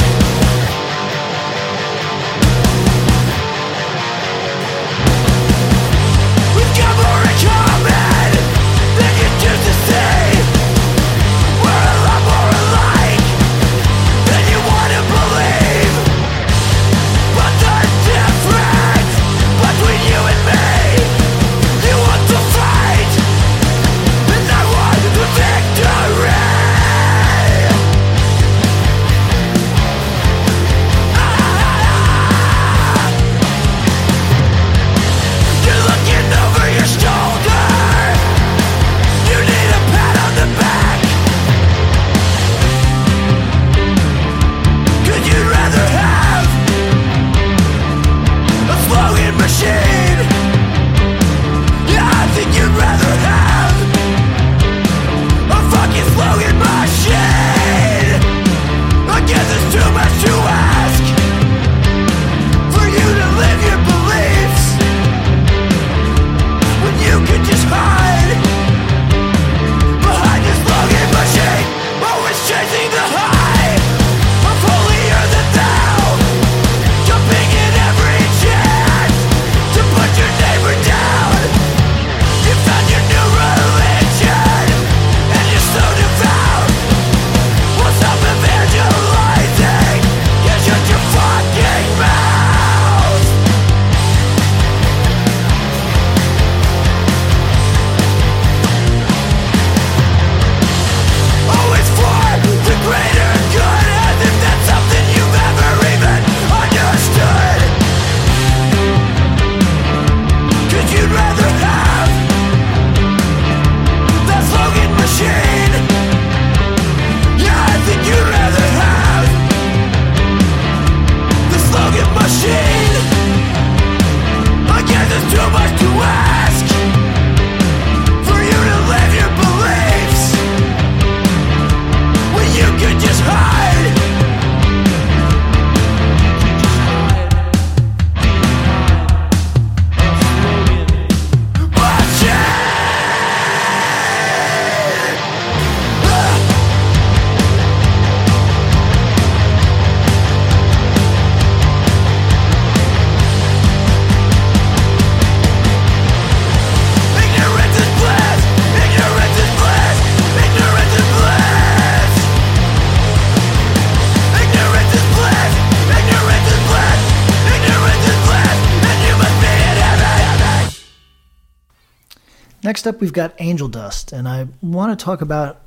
Next up, we've got Angel Dust, and I want to talk about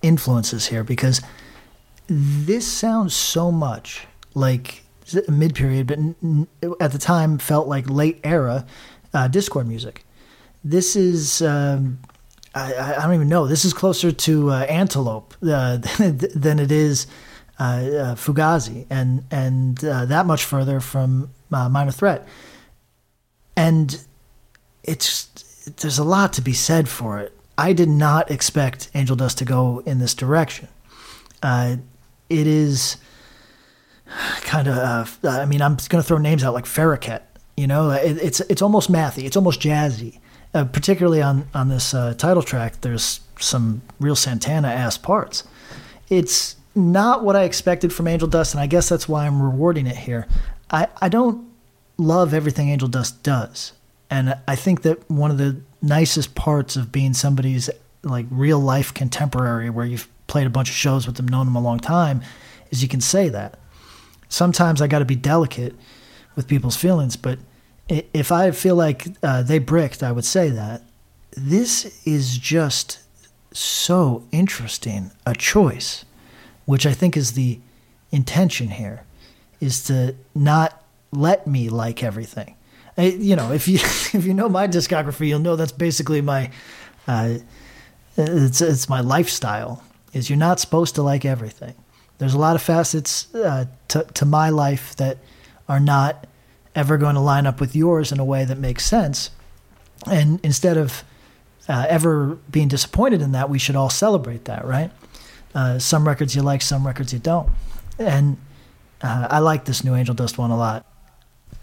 influences here because this sounds so much like mid period, but at the time felt like late era uh, Dischord music. This is. Um, I, I don't even know. This is closer to uh, Antelope uh, than it is uh, uh, Fugazi, and and uh, that much further from Minor Threat. And it's there's a lot to be said for it. I did not expect Angel Dust to go in this direction. Uh, it is kind of. Uh, I mean, I'm going to throw names out like Faraquet. You know, it, it's it's almost mathy. It's almost jazzy. Uh, particularly on on this uh, title track, there's some real Santana ass parts. It's not what I expected from Angel Dust, and I guess that's why I'm rewarding it here. I, I don't love everything Angel Dust does. And I think that one of the nicest parts of being somebody's like real life contemporary where you've played a bunch of shows with them, known them a long time, is you can say that. Sometimes I got to be delicate with people's feelings, but if I feel like uh, they bricked, I would say that. This is just so interesting a choice, which I think is the intention here, is to not let me like everything. You know, if you if you know my discography, you'll know that's basically my uh, it's it's my lifestyle. Is you're not supposed to like everything. There's a lot of facets uh, to to my life that are not ever going to line up with yours in a way that makes sense. And instead of uh, ever being disappointed in that, we should all celebrate that, right? Uh, some records you like, some records you don't. And uh, I like this new Angel Dust one a lot.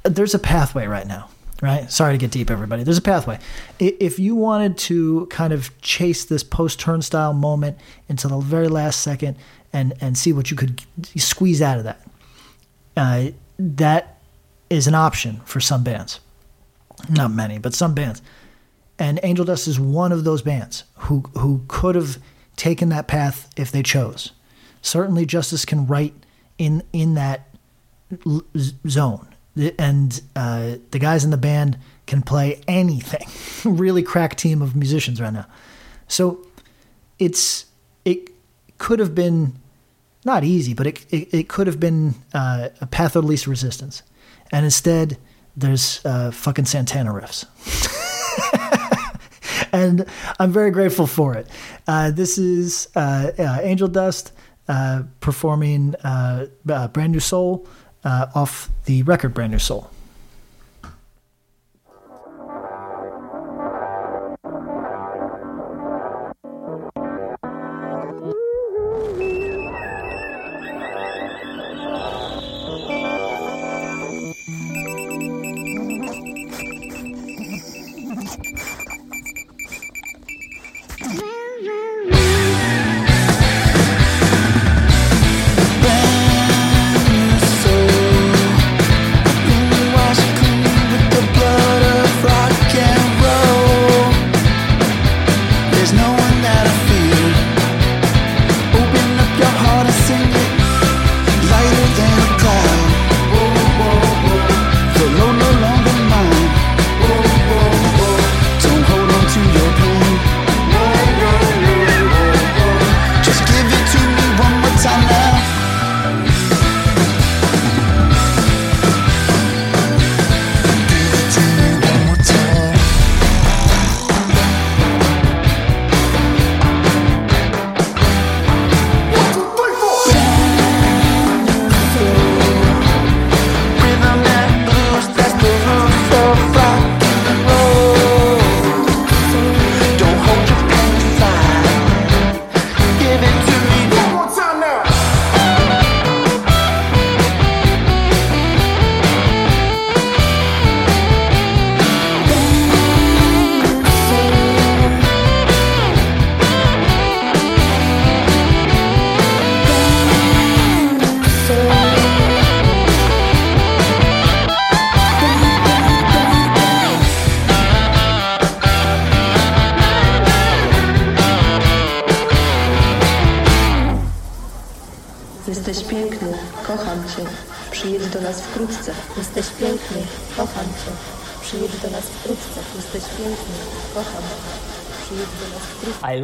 There's a pathway right now, right? Sorry to get deep, everybody. There's a pathway. If you wanted to kind of chase this post turnstile moment until the very last second and, and see what you could squeeze out of that, uh, that is an option for some bands. Not many, but some bands. And Angel Dust is one of those bands who who could have taken that path if they chose. Certainly, Justice can write in in that zone, and uh, the guys in the band can play anything. really crack team of musicians right now. So it's it could have been not easy, but it it, it could have been uh, a path of least resistance and instead there's uh, fucking Santana riffs. and I'm very grateful for it. Uh, this is uh, uh Angel Dust performing Brand New Soul Uh, off the record Brand New Soul.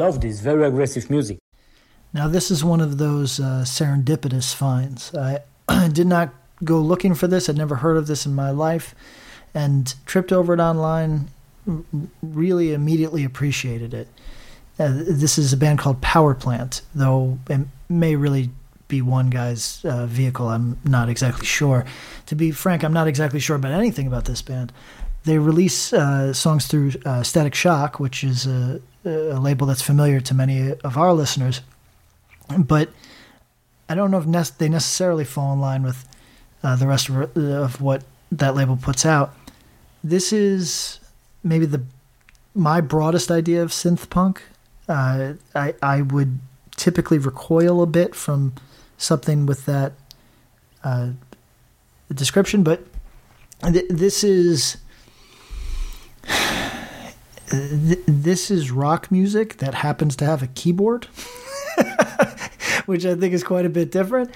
Love this very aggressive music. Now, this is one of those uh, serendipitous finds. I did not go looking for this, I'd never heard of this in my life, and tripped over it online, really immediately appreciated it. Uh, this is a band called Power Plant, though it may really be one guy's uh, vehicle. I'm not exactly sure. To be frank, I'm not exactly sure about anything about this band. They release uh, songs through uh, Static Shock, which is a, a label that's familiar to many of our listeners. But I don't know if nec- they necessarily fall in line with uh, the rest of, of what that label puts out. This is maybe the my broadest idea of synth punk. Uh, I I would typically recoil a bit from something with that uh, description, but th- this is th- this is rock music that happens to have a keyboard, which I think is quite a bit different.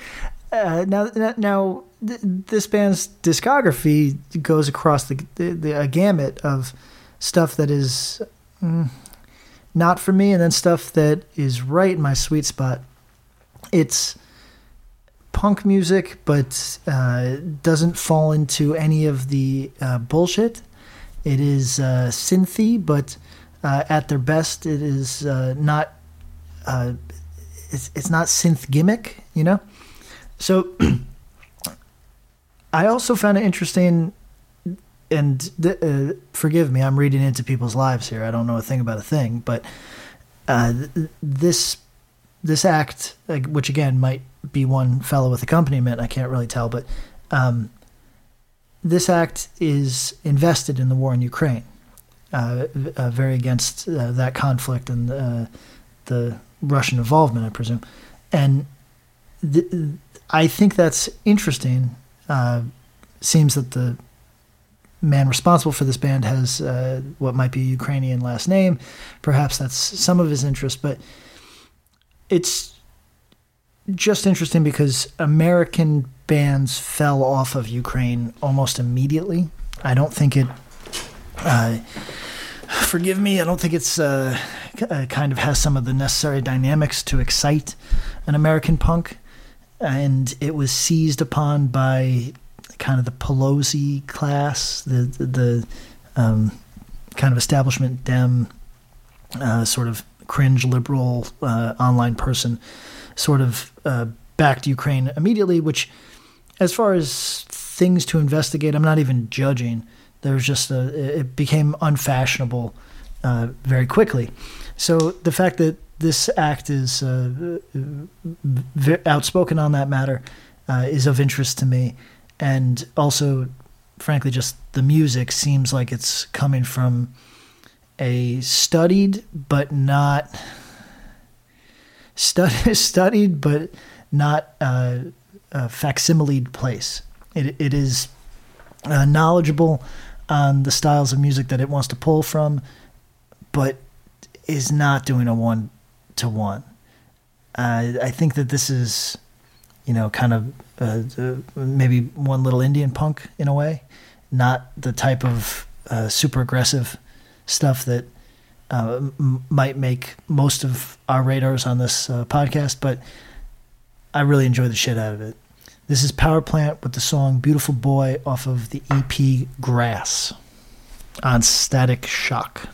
Uh, now, now th- this band's discography goes across the, the, the gamut of stuff that is mm, not for me, and then stuff that is right in my sweet spot. It's punk music, but uh, doesn't fall into any of the uh, bullshit. It is uh, synthy, but uh, at their best, it is uh, not. Uh, it's it's not synth gimmick, you know. So I also found it interesting, and th- uh, forgive me, I'm reading into people's lives here. I don't know a thing about a thing, but uh, th- this this act, which again might be one fellow with accompaniment, I can't really tell, but um, this act is invested in the war in Ukraine, uh, uh, very against uh, that conflict and uh, the Russian involvement, I presume. And th- I think that's interesting. Uh, seems that the man responsible for this band has uh, what might be a Ukrainian last name. Perhaps that's some of his interest, but it's just interesting because American bands fell off of Ukraine almost immediately. I don't think it. Uh, forgive me. I don't think it's uh, uh, kind of has some of the necessary dynamics to excite an American punk, and it was seized upon by kind of the Pelosi class, the the, the um, kind of establishment dem, uh, sort of cringe liberal uh, online person, sort of uh, backed Ukraine immediately. Which, as far as things to investigate, I'm not even judging. There's just a, it became unfashionable uh, very quickly. So the fact that this act is uh, outspoken on that matter uh, is of interest to me, and also, frankly, just the music seems like it's coming from a studied but not stud- studied but not uh, uh, facsimiled place. It it is uh, knowledgeable on the styles of music that it wants to pull from, but is not doing a one to one. I think that this is, you know, kind of uh, uh, maybe one little Indian punk in a way, not the type of uh, super aggressive stuff that uh, m- might make most of our radars on this uh, podcast, but I really enjoy the shit out of it. This is Power Plant with the song Beautiful Boy off of the EP Grass on Static Shock.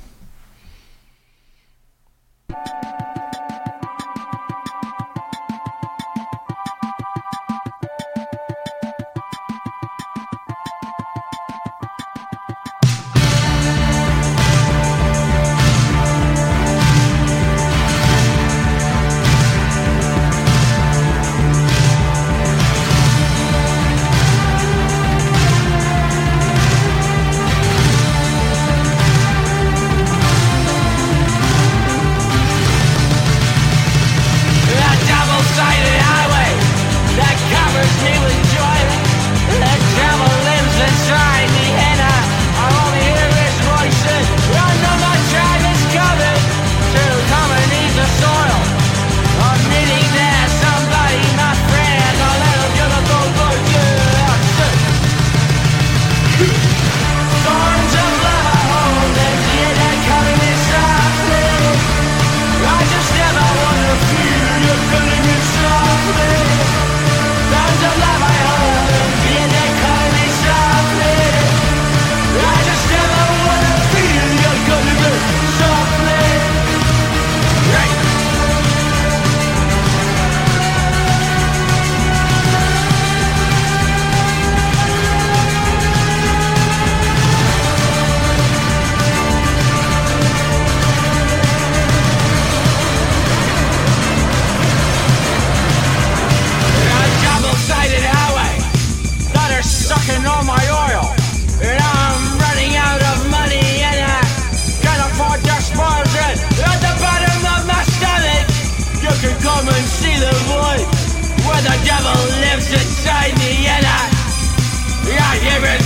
devil lives inside me and I, I hear it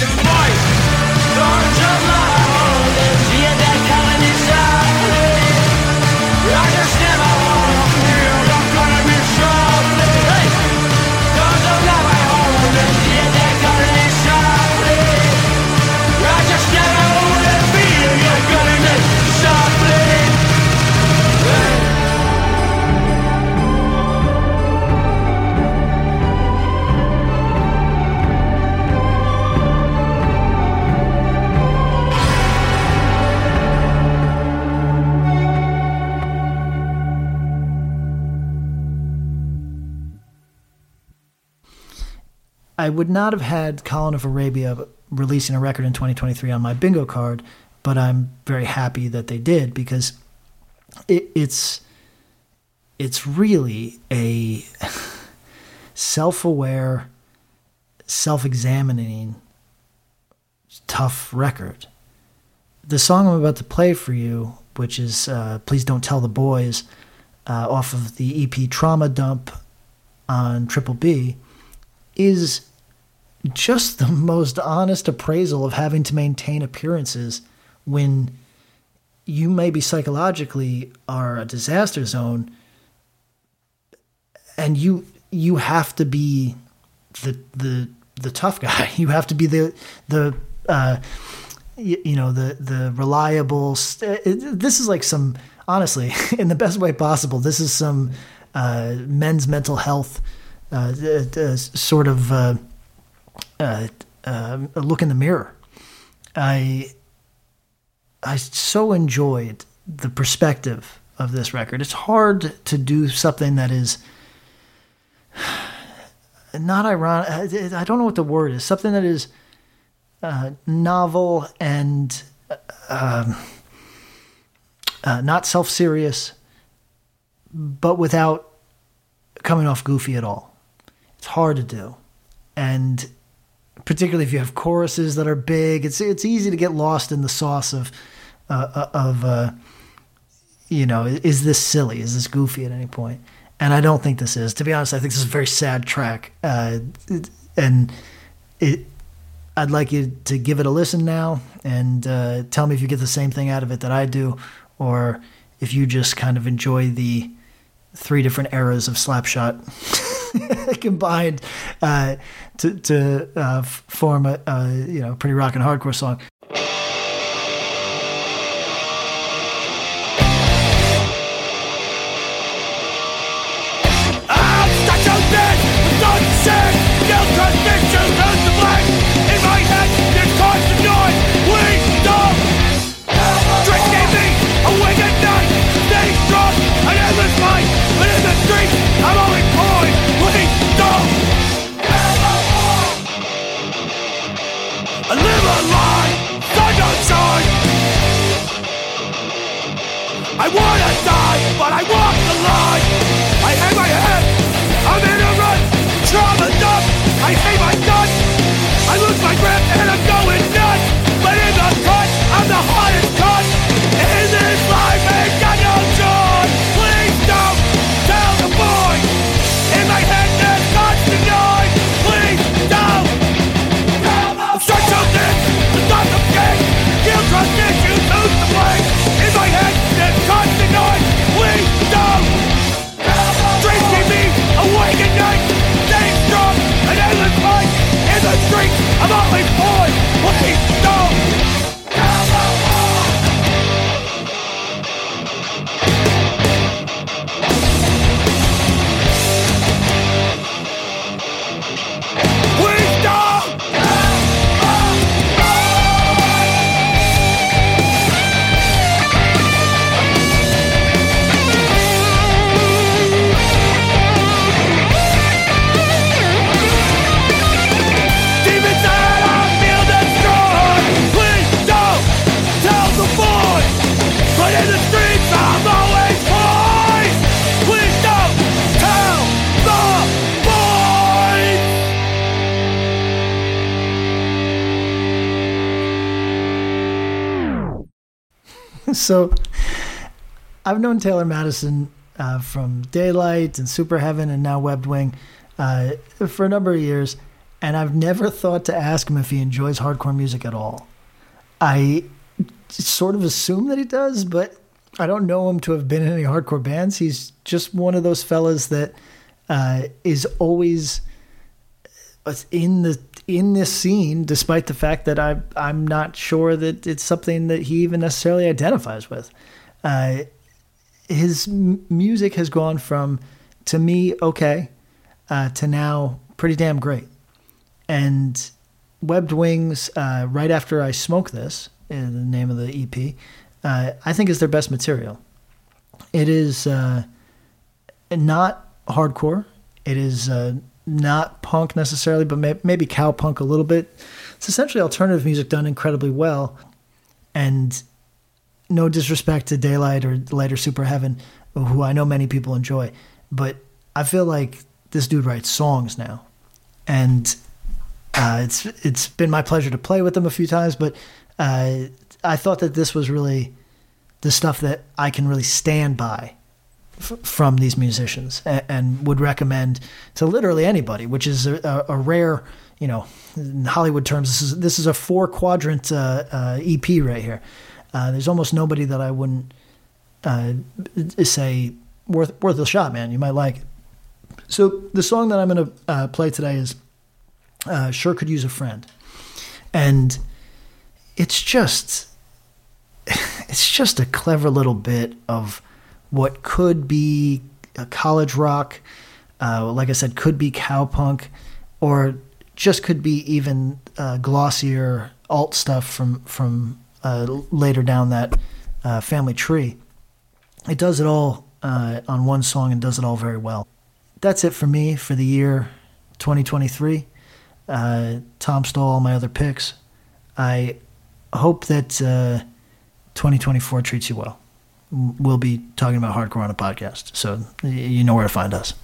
would not have had Colin of Arabia releasing a record in 2023 on my bingo card, but I'm very happy that they did because it, it's it's really a self-aware, self-examining, tough record. The song I'm about to play for you, which is uh, "Please Don't Tell the Boys," uh, off of the EP Trauma Dump on Triple B, is just the most honest appraisal of having to maintain appearances when you maybe psychologically are a disaster zone and you you have to be the the the tough guy. You have to be the the uh you, you know the the reliable st- this is like some honestly in the best way possible this is some uh men's mental health uh, uh sort of uh, uh, uh, look in the mirror. I I so enjoyed the perspective of this record. It's hard to do something that is not ironic. I don't know what the word is. Something that is uh, novel and um, uh, not self serious, but without coming off goofy at all. It's hard to do. And particularly if you have choruses that are big. It's it's easy to get lost in the sauce of uh, uh, of uh, you know is this silly? Is this goofy at any point? And I don't think this is. To be honest, I think this is a very sad track, uh, and it. I'd like you to give it a listen now and uh, tell me if you get the same thing out of it that I do, or if you just kind of enjoy the three different eras of Slapshot combined uh, to, to uh, form a, a, you know pretty rock and hardcore song. Wanna die, but I walk the line. I hang my head, I'm in a rut, trauma. I hate my guts. so I've known Taylor Madison uh, from Daylight and Superheaven and now Webbed Wing uh, for a number of years, and I've never thought to ask him if he enjoys hardcore music at all. I sort of assume that he does, but I don't know him to have been in any hardcore bands. He's just one of those fellas that uh, is always in the in this scene, despite the fact that I I'm not sure that it's something that he even necessarily identifies with. Uh, his m- music has gone from to me okay uh, to now pretty damn great. And Webbed Wings, uh, right after I smoke this, in the name of the EP, uh, I think is their best material. It is uh, not hardcore. It is uh, not punk necessarily, but may, maybe cow punk a little bit. It's essentially alternative music done incredibly well. And no disrespect to Daylight or or Superheaven, who I know many people enjoy, but I feel like this dude writes songs now, and uh, it's it's been my pleasure to play with them a few times. But uh, I thought that this was really the stuff that I can really stand by f- from these musicians, and, and, would recommend to literally anybody, which is a, a, rare, you know, in Hollywood terms, this is this is a four quadrant uh, uh EP right here. Uh, there's almost nobody that I wouldn't uh, say worth worth a shot, man. You might like it. So the song that I'm going to uh, play today is uh, "Sure Could Use a Friend," and it's just it's just a clever little bit of what could be college rock, uh, like I said, could be cowpunk, or just could be even uh, glossier alt stuff from from uh, later down that uh, family tree. It does it all uh, on one song and does it all very well. That's it for me for the year 2023. Uh, Tom stole all my other picks. I hope that uh, 2024 treats you well. We'll be talking about hardcore on a podcast, so you know where to find us.